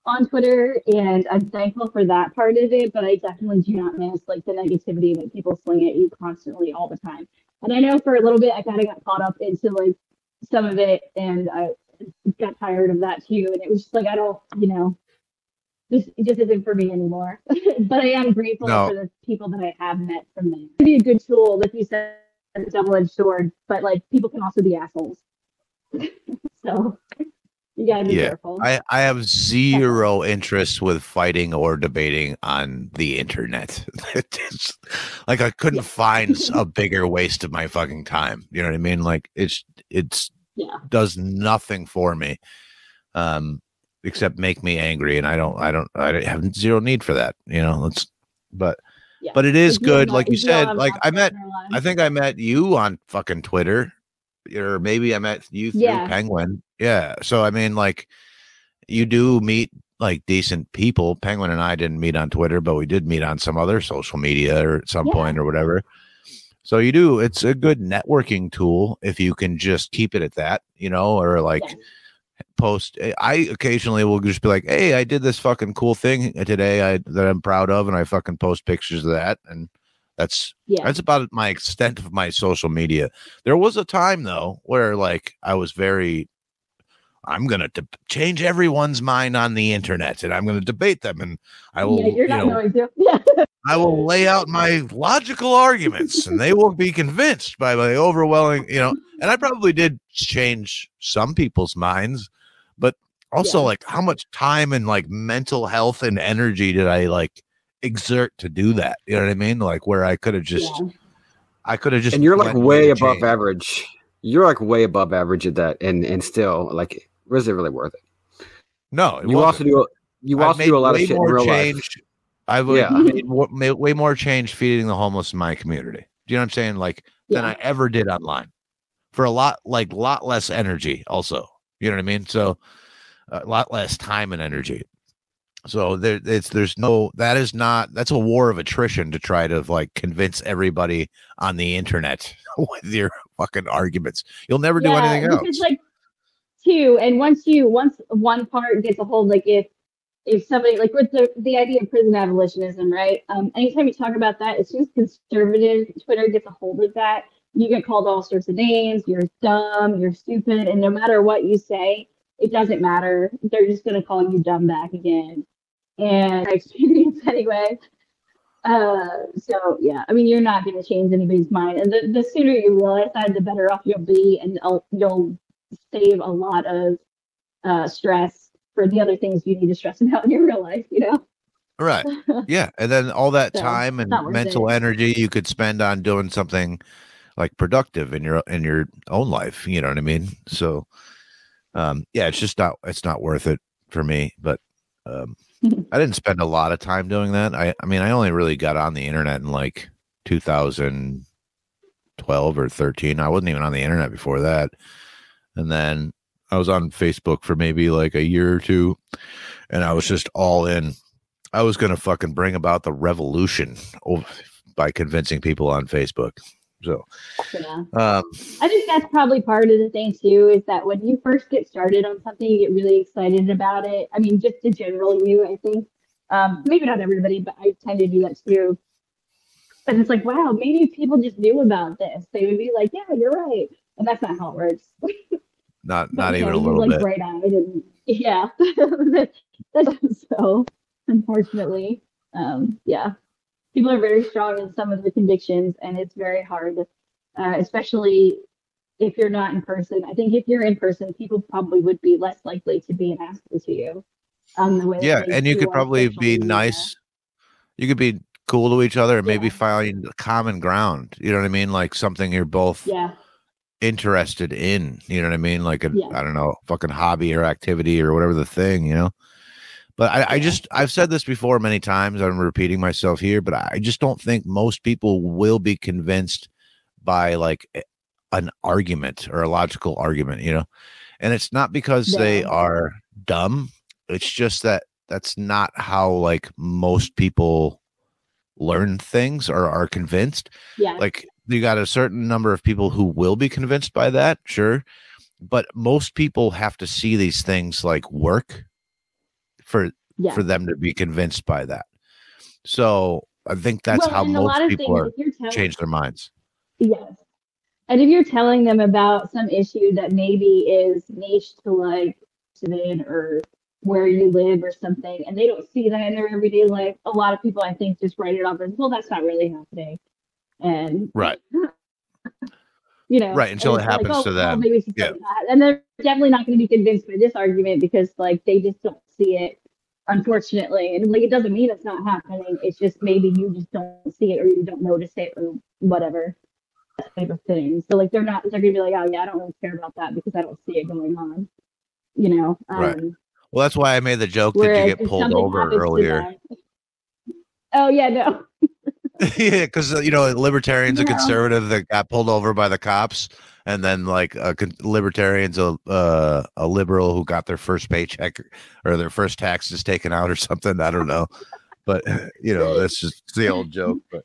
on Twitter, and I'm thankful for that part of it. But I definitely do not miss like the negativity that people sling at you constantly all the time. And I know for a little bit I kind of got caught up into like some of it, and I got tired of that too. And it was just like I don't, you know, this just isn't for me anymore. but I am grateful No. for the people that I have met from there. It can be a good tool, like you said, a double-edged sword. But like people can also be assholes. so you gotta be Yeah, careful. I, I have zero interest with fighting or debating on the internet. It's like I couldn't find a bigger waste of my fucking time. You know what I mean? Like it's it's Yeah. does nothing for me, um, except make me angry, and I don't I don't I have zero need for that. You know, it's but Yeah. but it is If you have good, not- like you said. Like I met in your life- I think I met you on fucking Twitter, or maybe I met you through Yeah. Penguin. Yeah. So I mean, like, you do meet like decent people. Penguin and I didn't meet on Twitter, but we did meet on some other social media or at some Yeah. point or whatever. So you do. It's a good networking tool if you can just keep it at that, you know, or like Yeah. post. eh, I occasionally will just be like, "Hey, I did this fucking cool thing today I, that I'm proud of," and I fucking post pictures of that, and that's yeah. that's about my extent of my social media. There was a time though where like I was very I'm going to de- change everyone's mind on the internet and I'm going to debate them and I will yeah, you're you not know going to. Yeah. I will lay out my logical arguments and they will be convinced by my overwhelming, you know, and I probably did change some people's minds, but also Yeah. like how much time and like mental health and energy did I like exert to do that? You know what I mean? Like where I could have just yeah. I could have just and you're like way above change. average. You're like way above average at that, and and still like, was it really worth it? No, it You also wasn't. do you also made do a lot of shit in more real change. life. I've yeah. Yeah. made, more, made way more change feeding the homeless in my community. Do you know what I'm saying? Like than I ever did online for a lot, like lot less energy. Also, you know what I mean? So a lot less time and energy. So there, it's there's no that is not that's a war of attrition to try to like convince everybody on the internet with your fucking arguments. You'll never do anything else. Because like two, and once you once one part gets a hold, like if if somebody like with the the idea of prison abolitionism, right? Um, anytime you talk about that, as soon as conservative Twitter gets a hold of that, you get called all sorts of names. You're dumb. You're stupid, and no matter what you say, it doesn't matter. They're just gonna call you dumb back again. And I experience anyway. Uh, so yeah, I mean, you're not going to change anybody's mind, and the, the sooner you realize that, the better off you'll be, and you'll, you'll save a lot of uh, stress for the other things you need to stress about in your real life. You know? Right. Yeah. And then all that So, time and mental it. energy you could spend on doing something like productive in your in your own life. You know what I mean? So um yeah, it's just not it's not worth it for me. But um I didn't spend a lot of time doing that. I I mean I only really got on the internet in like 2012 or 13. I wasn't even on the internet before that. And then I was on Facebook for maybe like a year or two and I was just all in. I was going to fucking bring about the revolution by convincing people on Facebook. So, Yeah. um, I think that's probably part of the thing too, is that when you first get started on something, you get really excited about it. I mean, just in general, you, I think, um, maybe not everybody, but I tend to do that too. And it's like, wow, maybe people just knew about this. They would be like, yeah, you're right. And that's not how it works. Not not even a little like bit. bright eyed and yeah. So unfortunately. Um, yeah. People are very strong in some of the convictions and it's very hard, uh, especially if you're not in person. I think if you're in person, people probably would be less likely to be an asshole to you. Um, the way Yeah, and you could probably be media. nice. You could be cool to each other and maybe find common ground. You know what I mean? Like something you're both Yeah. interested in. You know what I mean? Like a Yeah. I don't know, fucking hobby or activity or whatever the thing, you know. But I, I just I've said this before many times. I'm repeating myself here, but I just don't think most people will be convinced by like an argument or a logical argument, you know. And it's not because they are dumb. It's just that that's not how like most people learn things or are convinced Yeah. like you got a certain number of people who will be convinced by that sure but most people have to see these things like work for yeah. for them to be convinced by that so i think that's Well, how and a lot most people are telling- change their minds Yes. And if you're telling them about some issue that maybe is niche to like accident or where you live or something, and they don't see that in their everyday life, a lot of people I think just write it off as, well, that's not really happening. And right you know, Right, until it happens to well, them. maybe it's Yeah. not- and they're definitely not going to be convinced by this argument because like they just don't see it, unfortunately. And like it doesn't mean it's not happening. It's just maybe you just don't see it or you don't notice it or whatever that type of thing. So like they're not they're gonna be like, oh yeah, I don't really care about that because I don't see it going on. You know, um, Right. well that's why i made the joke that you get pulled over earlier them- oh yeah, no. yeah because you know libertarians a conservative that got pulled over by the cops and then like a con- libertarians a uh, a liberal who got their first paycheck or their first taxes taken out or something i don't know. But you know that's just the old joke but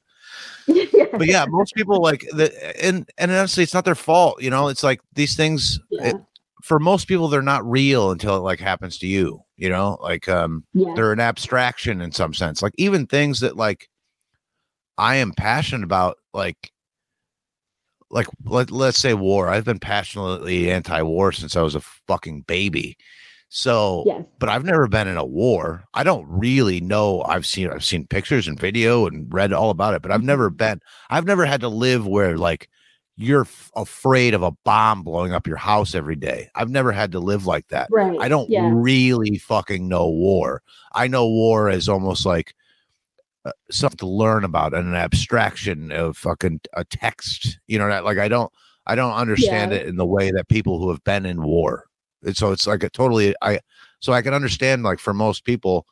but yeah most people like the and and honestly it's not their fault you know it's like these things yeah, it, for most people they're not real until it like happens to you you know like um yeah, they're an abstraction in some sense like even things that like i am passionate about like like let, let's say war. I've been passionately anti-war since i was a fucking baby. So yes, but i've never been in a war. I don't really know. I've seen i've seen pictures and video and read all about it but i've never mm-hmm. been i've never had to live where like you're f- afraid of a bomb blowing up your house every day. I've never had to live like that. Right. I don't Yeah, really fucking know war. I know war is almost like uh, something to learn about an abstraction of fucking a text. You know that like I don't I don't understand Yeah. it in the way that people who have been in war. And so it's like a totally I so I can understand like for most people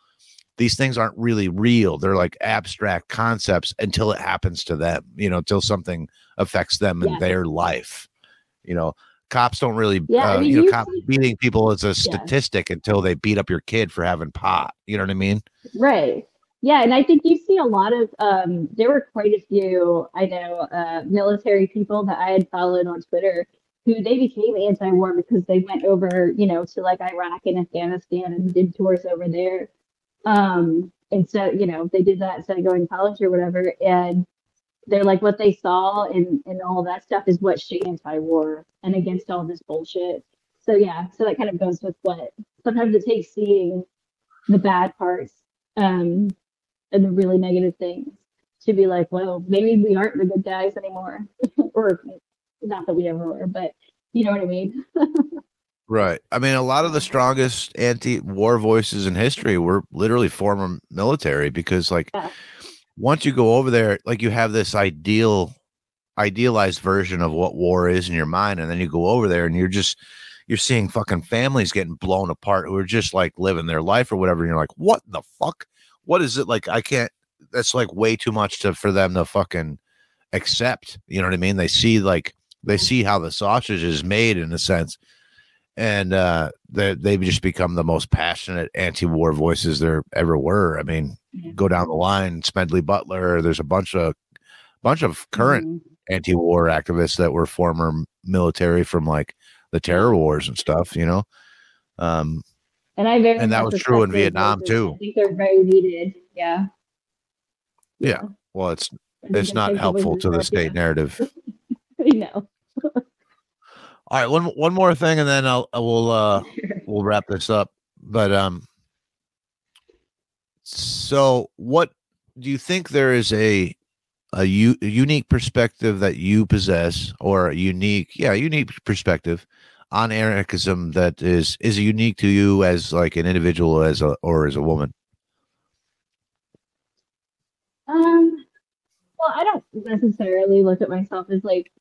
these things aren't really real. They're like abstract concepts until it happens to them, you know, until something affects them in their life. You know, cops don't really Yeah, I uh, mean, you know cops see- beating people is a statistic until they beat up your kid for having pot you know what i mean Right. Yeah, and I think you see a lot of um there were quite a few I know uh military people that I had followed on Twitter who they became anti-war because they went over, you know, to like Iraq and Afghanistan and did tours over there. Um and so, you know, they did that instead of going to college or whatever and they're like what they saw and and all that stuff is what shaped anti-war and against all this bullshit. So yeah, so that kind of goes with what sometimes it takes seeing the bad parts um, and the really negative things to be like, well, maybe we aren't the good guys anymore, or not that we ever were, but you know what I mean? right i mean a lot of the strongest anti-war voices in history were literally former military because like Yeah. once you go over there like you have this ideal idealized version of what war is in your mind and then you go over there and you're just you're seeing fucking families getting blown apart who are just like living their life or whatever and you're like what the fuck what is it like i can't that's like way too much to for them to fucking accept you know what i mean they see like they see how the sausage is made in a sense and uh they they've just become the most passionate anti-war voices there ever were i mean Yeah. go down the line smedley butler there's a bunch of bunch of current Mhm. anti-war activists that were former military from like the terror wars and stuff you know um And I very And that was true in Vietnam, too. I think they're very needed. Yeah. Yeah. well it's it's not helpful to the state narrative. I know. All right, one one more thing, and then I'll we'll uh we'll wrap this up. But um, so what do you think there is a a, u- a unique perspective that you possess, or a unique, yeah, unique perspective on anarchism that is is unique to you as like an individual, as a or as a woman? Um, well, I don't necessarily look at myself as like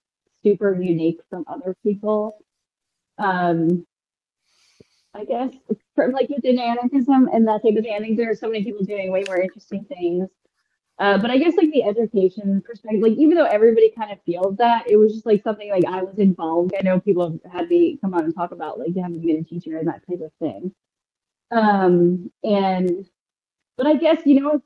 super unique from other people. Um, I guess from like within anarchism and that type of thing, I think there are so many people doing way more interesting things. Uh, but I guess like the education perspective, like even though everybody kind of feels that, it was just like something like I was involved. I know people have had me come on and talk about like having been a teacher and that type of thing. Um, and but I guess you know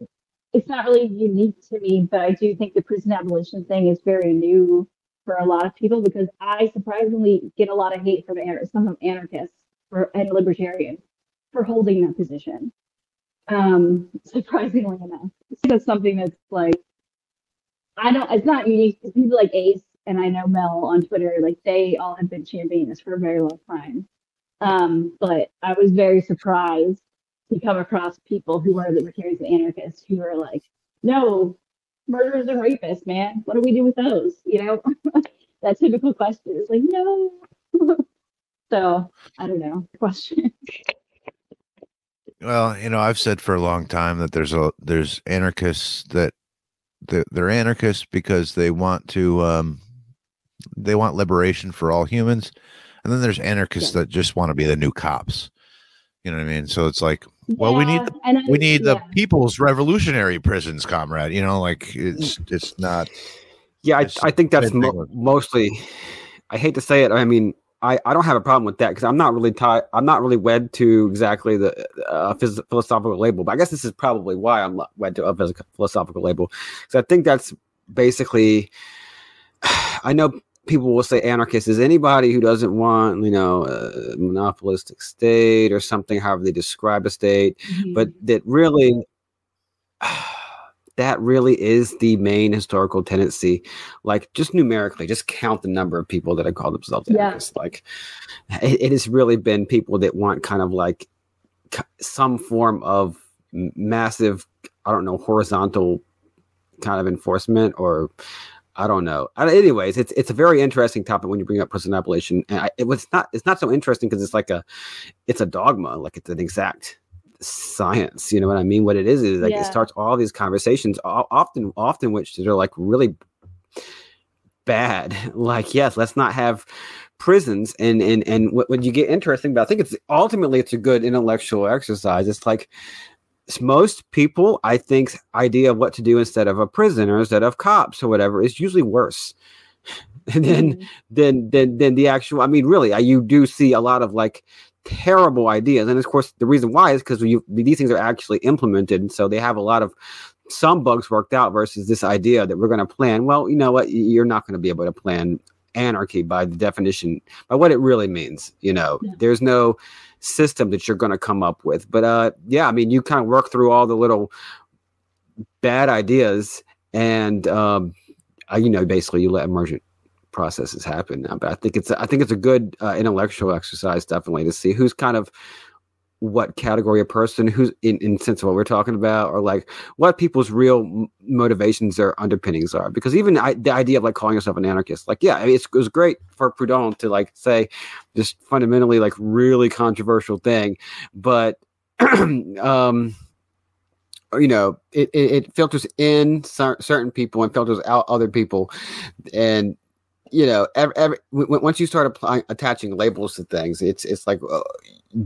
it's it's not really unique to me, but I do think the prison abolition thing is very new for a lot of people because I surprisingly get a lot of hate from anar- some anarchists for, and libertarians for holding that position. Um, surprisingly enough, that's something that's like I don't. It's not unique. People like Ace and I know Mel on Twitter, like they all have been championing this for a very long time. Um, but I was very surprised to come across people who are libertarians and anarchists who are like, no, murderers and rapists, man. What do we do with those? You know, that typical question is like, no. so I don't know. Question. Well, you know, I've said for a long time that there's a there's anarchists that they're, they're anarchists because they want to um they want liberation for all humans, and then there's anarchists Yeah. that just want to be the new cops. You know what I mean? So it's like, well, we need the, I- we need the people's revolutionary prisons, comrade. You know, like it's it's not. Yeah, I, It's I think that's mo- mostly. I hate to say it. I mean, I, I don't have a problem with that because I'm not really tied. I'm not really wed to exactly the uh, phys- philosophical label. But I guess this is probably why I'm wed to a phys- philosophical label because I think that's basically. I know people will say anarchist is anybody who doesn't want you know a monopolistic state or something, however they describe a state Mhm. but that really that really is the main historical tendency like just numerically just count the number of people that have called themselves Yeah. anarchists like it, it has really been people that want kind of like some form of massive i don't know horizontal kind of enforcement or I don't know. Anyways, it's it's a very interesting topic when you bring up prison abolition, and I, it was not it's not so interesting because it's like a it's a dogma, like it's an exact science. You know what I mean? What it is is like Yeah. it starts all these conversations, often often which are like really bad. Like yes, let's not have prisons, and and and what when you get interesting, but I think it's ultimately it's a good intellectual exercise. It's like most people, I think, idea of what to do instead of a prison or instead of cops or whatever is usually worse. And then Mhm. than than than the actual. I mean, really, I, you do see a lot of like terrible ideas, and of course, the reason why is because these things are actually implemented, and so they have a lot of some bugs worked out versus this idea that we're going to plan. Well, you know what? You're not going to be able to plan anarchy by the definition by what it really means. You know, Yeah. there's no system that you're going to come up with. But uh, yeah, I mean, you kind of work through all the little bad ideas, and um, uh, you know, basically, you let emergent processes happen. But I think it's I think it's a good uh, intellectual exercise, definitely, to see who's kind of what category of person who's in, in sense of what we're talking about or like what people's real motivations or underpinnings are because even I, the idea of like calling yourself an anarchist like yeah I mean, it was great for proudhon to like say this fundamentally like really controversial thing but um you know it, it, it filters in cer- certain people and filters out other people and you know every, every w- once you start applying attaching labels to things it's it's like uh,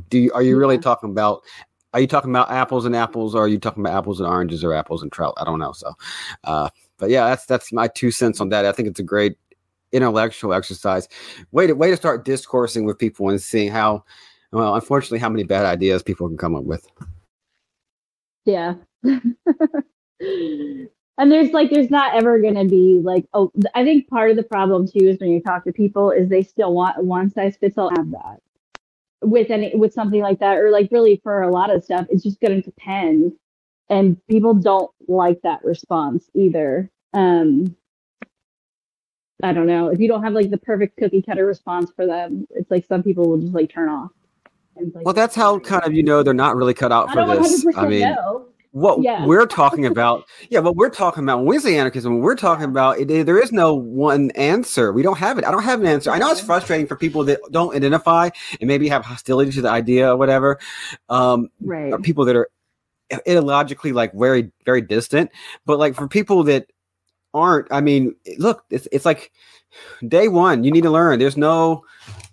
do you, are you really Yeah. talking about are you talking about apples and apples or are you talking about apples and oranges or apples and trout i don't know so uh but yeah that's that's my two cents on that i think it's a great intellectual exercise way to way to start discoursing with people and seeing how well unfortunately how many bad ideas people can come up with Yeah. and there's like there's not ever going to be like oh I think part of the problem too is when you talk to people is they still want one size fits all have that with any with something like that or like really for a lot of stuff it's just going to depend and people don't like that response either. Um, I don't know. If you don't have like the perfect cookie cutter response for them, it's like some people will just like turn off. Like, well, that's how kind of you know they're not really cut out for this. I mean, know. What yeah. we're talking about, yeah, what we're talking about when we say anarchism, we're talking about it, there is no one answer. We don't have it. I don't have an answer. I know it's frustrating for people that don't identify and maybe have hostility to the idea or whatever. Um, right. Or people that are ideologically like very very distant, but like for people that aren't, I mean, look, it's it's like day one. You need to learn. There's no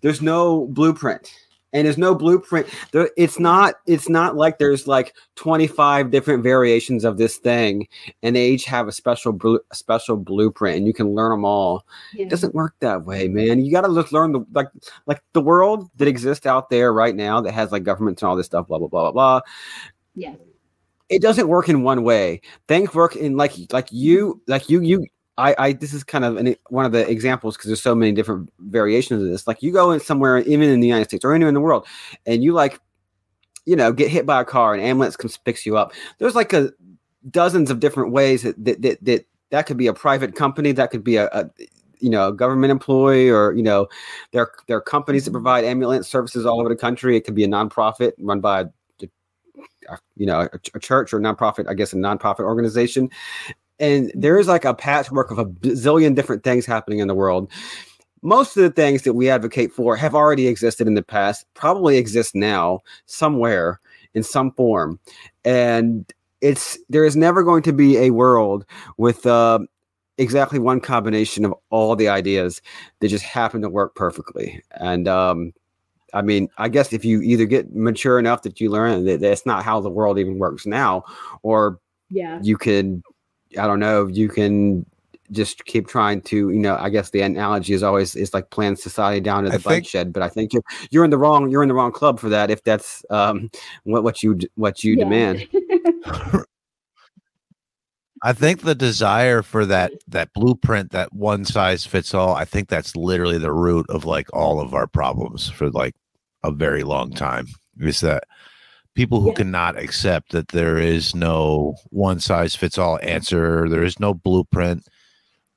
there's no blueprint and there's no blueprint. There, it's not it's not like there's like 25 different variations of this thing and they each have a special a special blueprint and you can learn them all. Yeah. it doesn't work that way man. You got to just learn the like like the world that exists out there right now that has like governments and all this stuff blah blah blah blah blah yeah. it doesn't work in one way. Things work in like like you like you you I, I this is kind of an, one of the examples because there's so many different variations of this. Like you go in somewhere, even in the United States or anywhere in the world, and you like, you know, get hit by a car and ambulance comes picks you up. There's like a dozens of different ways that that that that, that could be a private company, that could be a, a you know a government employee or you know there there are companies that provide ambulance services all over the country it could be a nonprofit run by a, you know a, a, church or a nonprofit i guess a nonprofit organization and there is like a patchwork of a bazillion different things happening in the world. Most of the things that we advocate for have already existed in the past probably exist now somewhere in some form. And it's there is never going to be a world with uh, exactly one combination of all the ideas that just happen to work perfectly. And um, I mean, I guess if you either get mature enough that you learn that that's not how the world even works now, or yeah, you could I don't know, you can just keep trying to, you know, I guess the analogy is always is like playing society down to the I bike think, shed, but I think you're you're in the wrong you're in the wrong club for that if that's um what what you what you yeah. demand. I think the desire for that that blueprint, that one size fits all, I think that's literally the root of like all of our problems for like a very long time. Is that people who yeah. cannot accept that there is no one size fits all answer, there is no blueprint,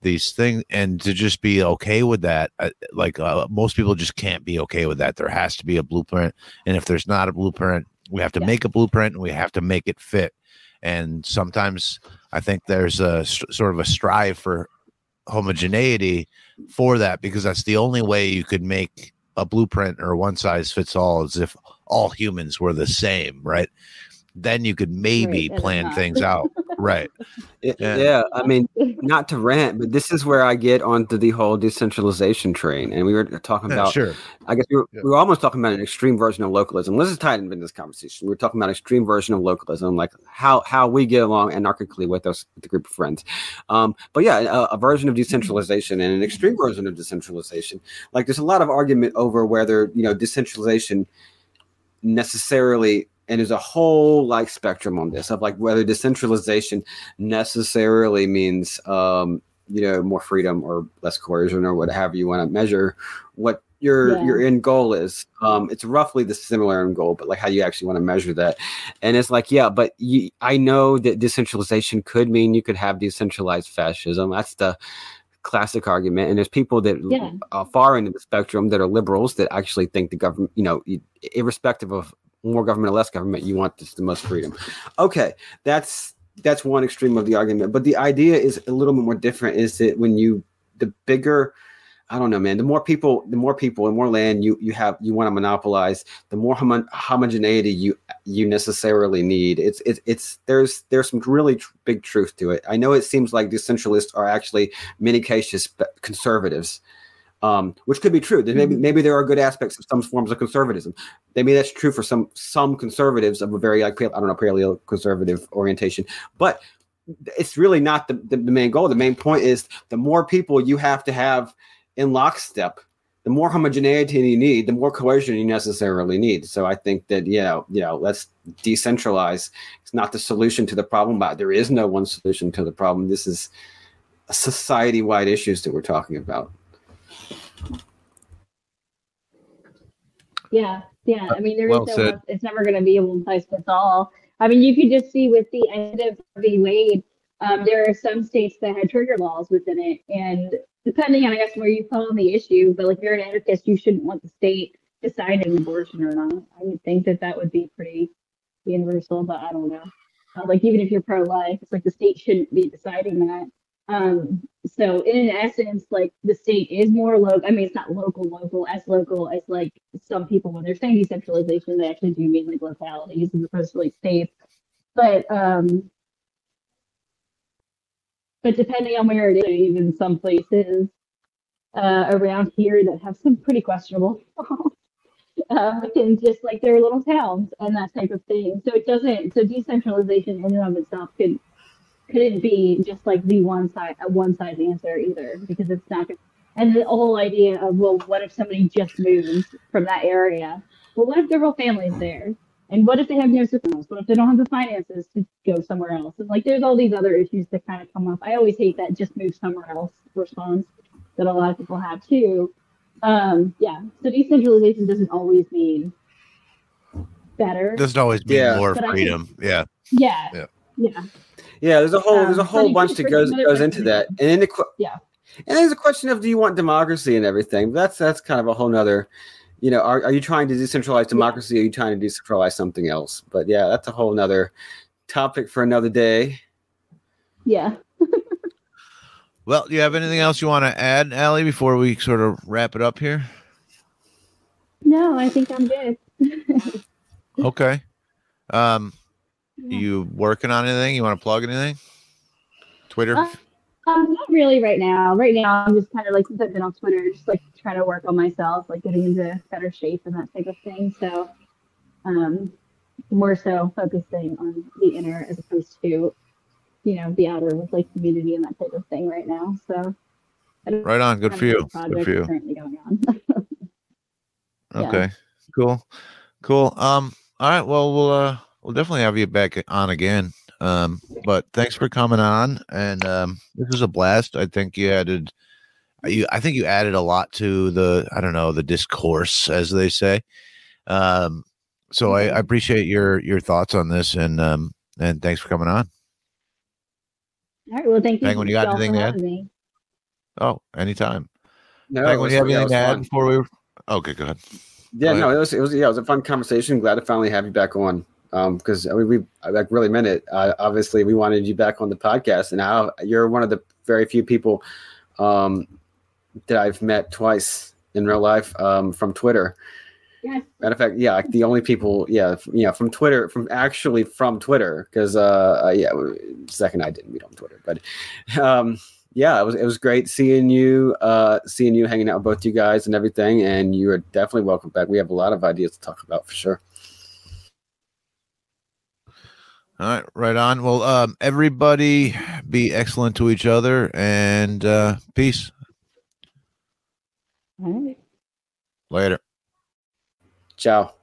these things, and to just be okay with that. Uh, like uh, most people just can't be okay with that. There has to be a blueprint, and if there's not a blueprint, we have to yeah. make a blueprint and we have to make it fit. And sometimes I think there's a sort of a strive for homogeneity for that because that's the only way you could make a blueprint or one size fits all as if all humans were the same, right? Then you could maybe right, plan things out. right. It, yeah. yeah. I mean, not to rant, but this is where I get onto the whole decentralization train. And we were talking about, sure. I guess we were, yeah. we were almost talking about an extreme version of localism. Let's just tie it into this conversation. We were talking about extreme version of localism, like how how we get along anarchically with us, with the group of friends. Um, but yeah, a, a version of decentralization and an extreme version of decentralization. Like there's a lot of argument over whether, you know, decentralization – necessarily and there's a whole like spectrum on this of like whether decentralization necessarily means um you know more freedom or less coercion or whatever you want to measure what your yeah. your end goal is um it's roughly the similar end goal but like how you actually want to measure that and it's like yeah but you, i know that decentralization could mean you could have decentralized fascism that's the classic argument and there's people that yeah. are far into the spectrum that are liberals that actually think the government you know irrespective of more government or less government you want this, the most freedom okay that's that's one extreme of the argument but the idea is a little bit more different is that when you the bigger I don't know, man. The more people, the more people, and more land you you have, you want to monopolize. The more homo- homogeneity you you necessarily need. It's it's it's there's there's some really tr- big truth to it. I know it seems like decentralists are actually many cases conservatives, um, which could be true. Maybe mm-hmm. maybe there are good aspects of some forms of conservatism. Maybe that's true for some some conservatives of a very like I don't know paleo conservative orientation, but it's really not the, the, the main goal. The main point is the more people you have to have in lockstep. The more homogeneity you need, the more coercion you necessarily need. So I think that yeah, you know, let's decentralize. It's not the solution to the problem, but there is no one solution to the problem. This is society-wide issues that we're talking about. Yeah, yeah. I mean, there well is no. It's never going to be a one size fits all. I mean, you can just see with the end of v. Wade, um, there are some states that had trigger laws within it, and depending on I guess where you fall on the issue, but like if you're an anarchist, you shouldn't want the state deciding abortion or not. I would think that that would be pretty universal, but I don't know. Uh, like even if you're pro-life, it's like the state shouldn't be deciding that. Um, so in essence, like the state is more local. I mean, it's not local, local as local as like some people when they're saying decentralization, they actually do mean like localities as opposed to like states. But um, but depending on where it is, even some places uh, around here that have some pretty questionable uh, and just like their little towns and that type of thing. So it doesn't. So decentralization in and of itself could couldn't be just like the one side a one size answer either because it's not. And the whole idea of well, what if somebody just moves from that area? Well, what if their whole family's there? And what if they have no support? What if they don't have the finances to go somewhere else? And like, there's all these other issues that kind of come up. I always hate that just move somewhere else response that a lot of people have too. Um, yeah. So decentralization doesn't always mean better. Doesn't always mean Yeah. more But I think- freedom. yeah. Yeah. Yeah. Yeah. Yeah, there's a whole there's a Um, whole bunch that goes goes into question. that, and then the que- Yeah. and there's a question of do you want democracy and everything? But that's that's kind of a whole nother. You know, are, are you trying to decentralize democracy? Or are you trying to decentralize something else? But yeah, that's a whole nother topic for another day. Yeah. Well, do you have anything else you want to add, Ali, before we sort of wrap it up here? No, I think I'm good. Okay. Um, Yeah. You working on anything? You want to plug anything? Twitter? Uh, Um, not really right now. Right now, I'm just kind of like since I've been on Twitter, just like trying to work on myself, like getting into better shape and that type of thing. So, um, more so focusing on the inner as opposed to, you know, the outer with like community and that type of thing right now. So, right on. Good for you. Good for you. Currently going on. yeah. Okay. Cool. Cool. Um, all right. Well, we'll, uh, we'll definitely have you back on again. Um, but thanks for coming on. And, um, this was a blast. I think you added, you, I think you added a lot to the, I don't know, the discourse, as they say. Um, so I, I appreciate your, your thoughts on this and, um, and thanks for coming on. All right. Well, thank you. Penguin, you got y'all anything to add? me. Oh, anytime. No, Like it when was- you have yeah, it anything to add fun. before we? Okay, go ahead. Yeah, Go no, it was it was yeah, it was a fun conversation. Glad to finally have you back on. Um, because we, we I like really meant it. Uh, obviously, we wanted you back on the podcast, and now you're one of the very few people um, that I've met twice in real life um, from Twitter. Yes. Matter of fact, yeah, like the only people, yeah, yeah, from Twitter, from actually from Twitter, because uh, uh, yeah, second I didn't meet on Twitter, but um, yeah, it was it was great seeing you, uh, seeing you, hanging out with both you guys and everything, and you are definitely welcome back. We have a lot of ideas to talk about for sure. All right, right on. Well, um, everybody be excellent to each other and uh, peace. All right. Later. Ciao.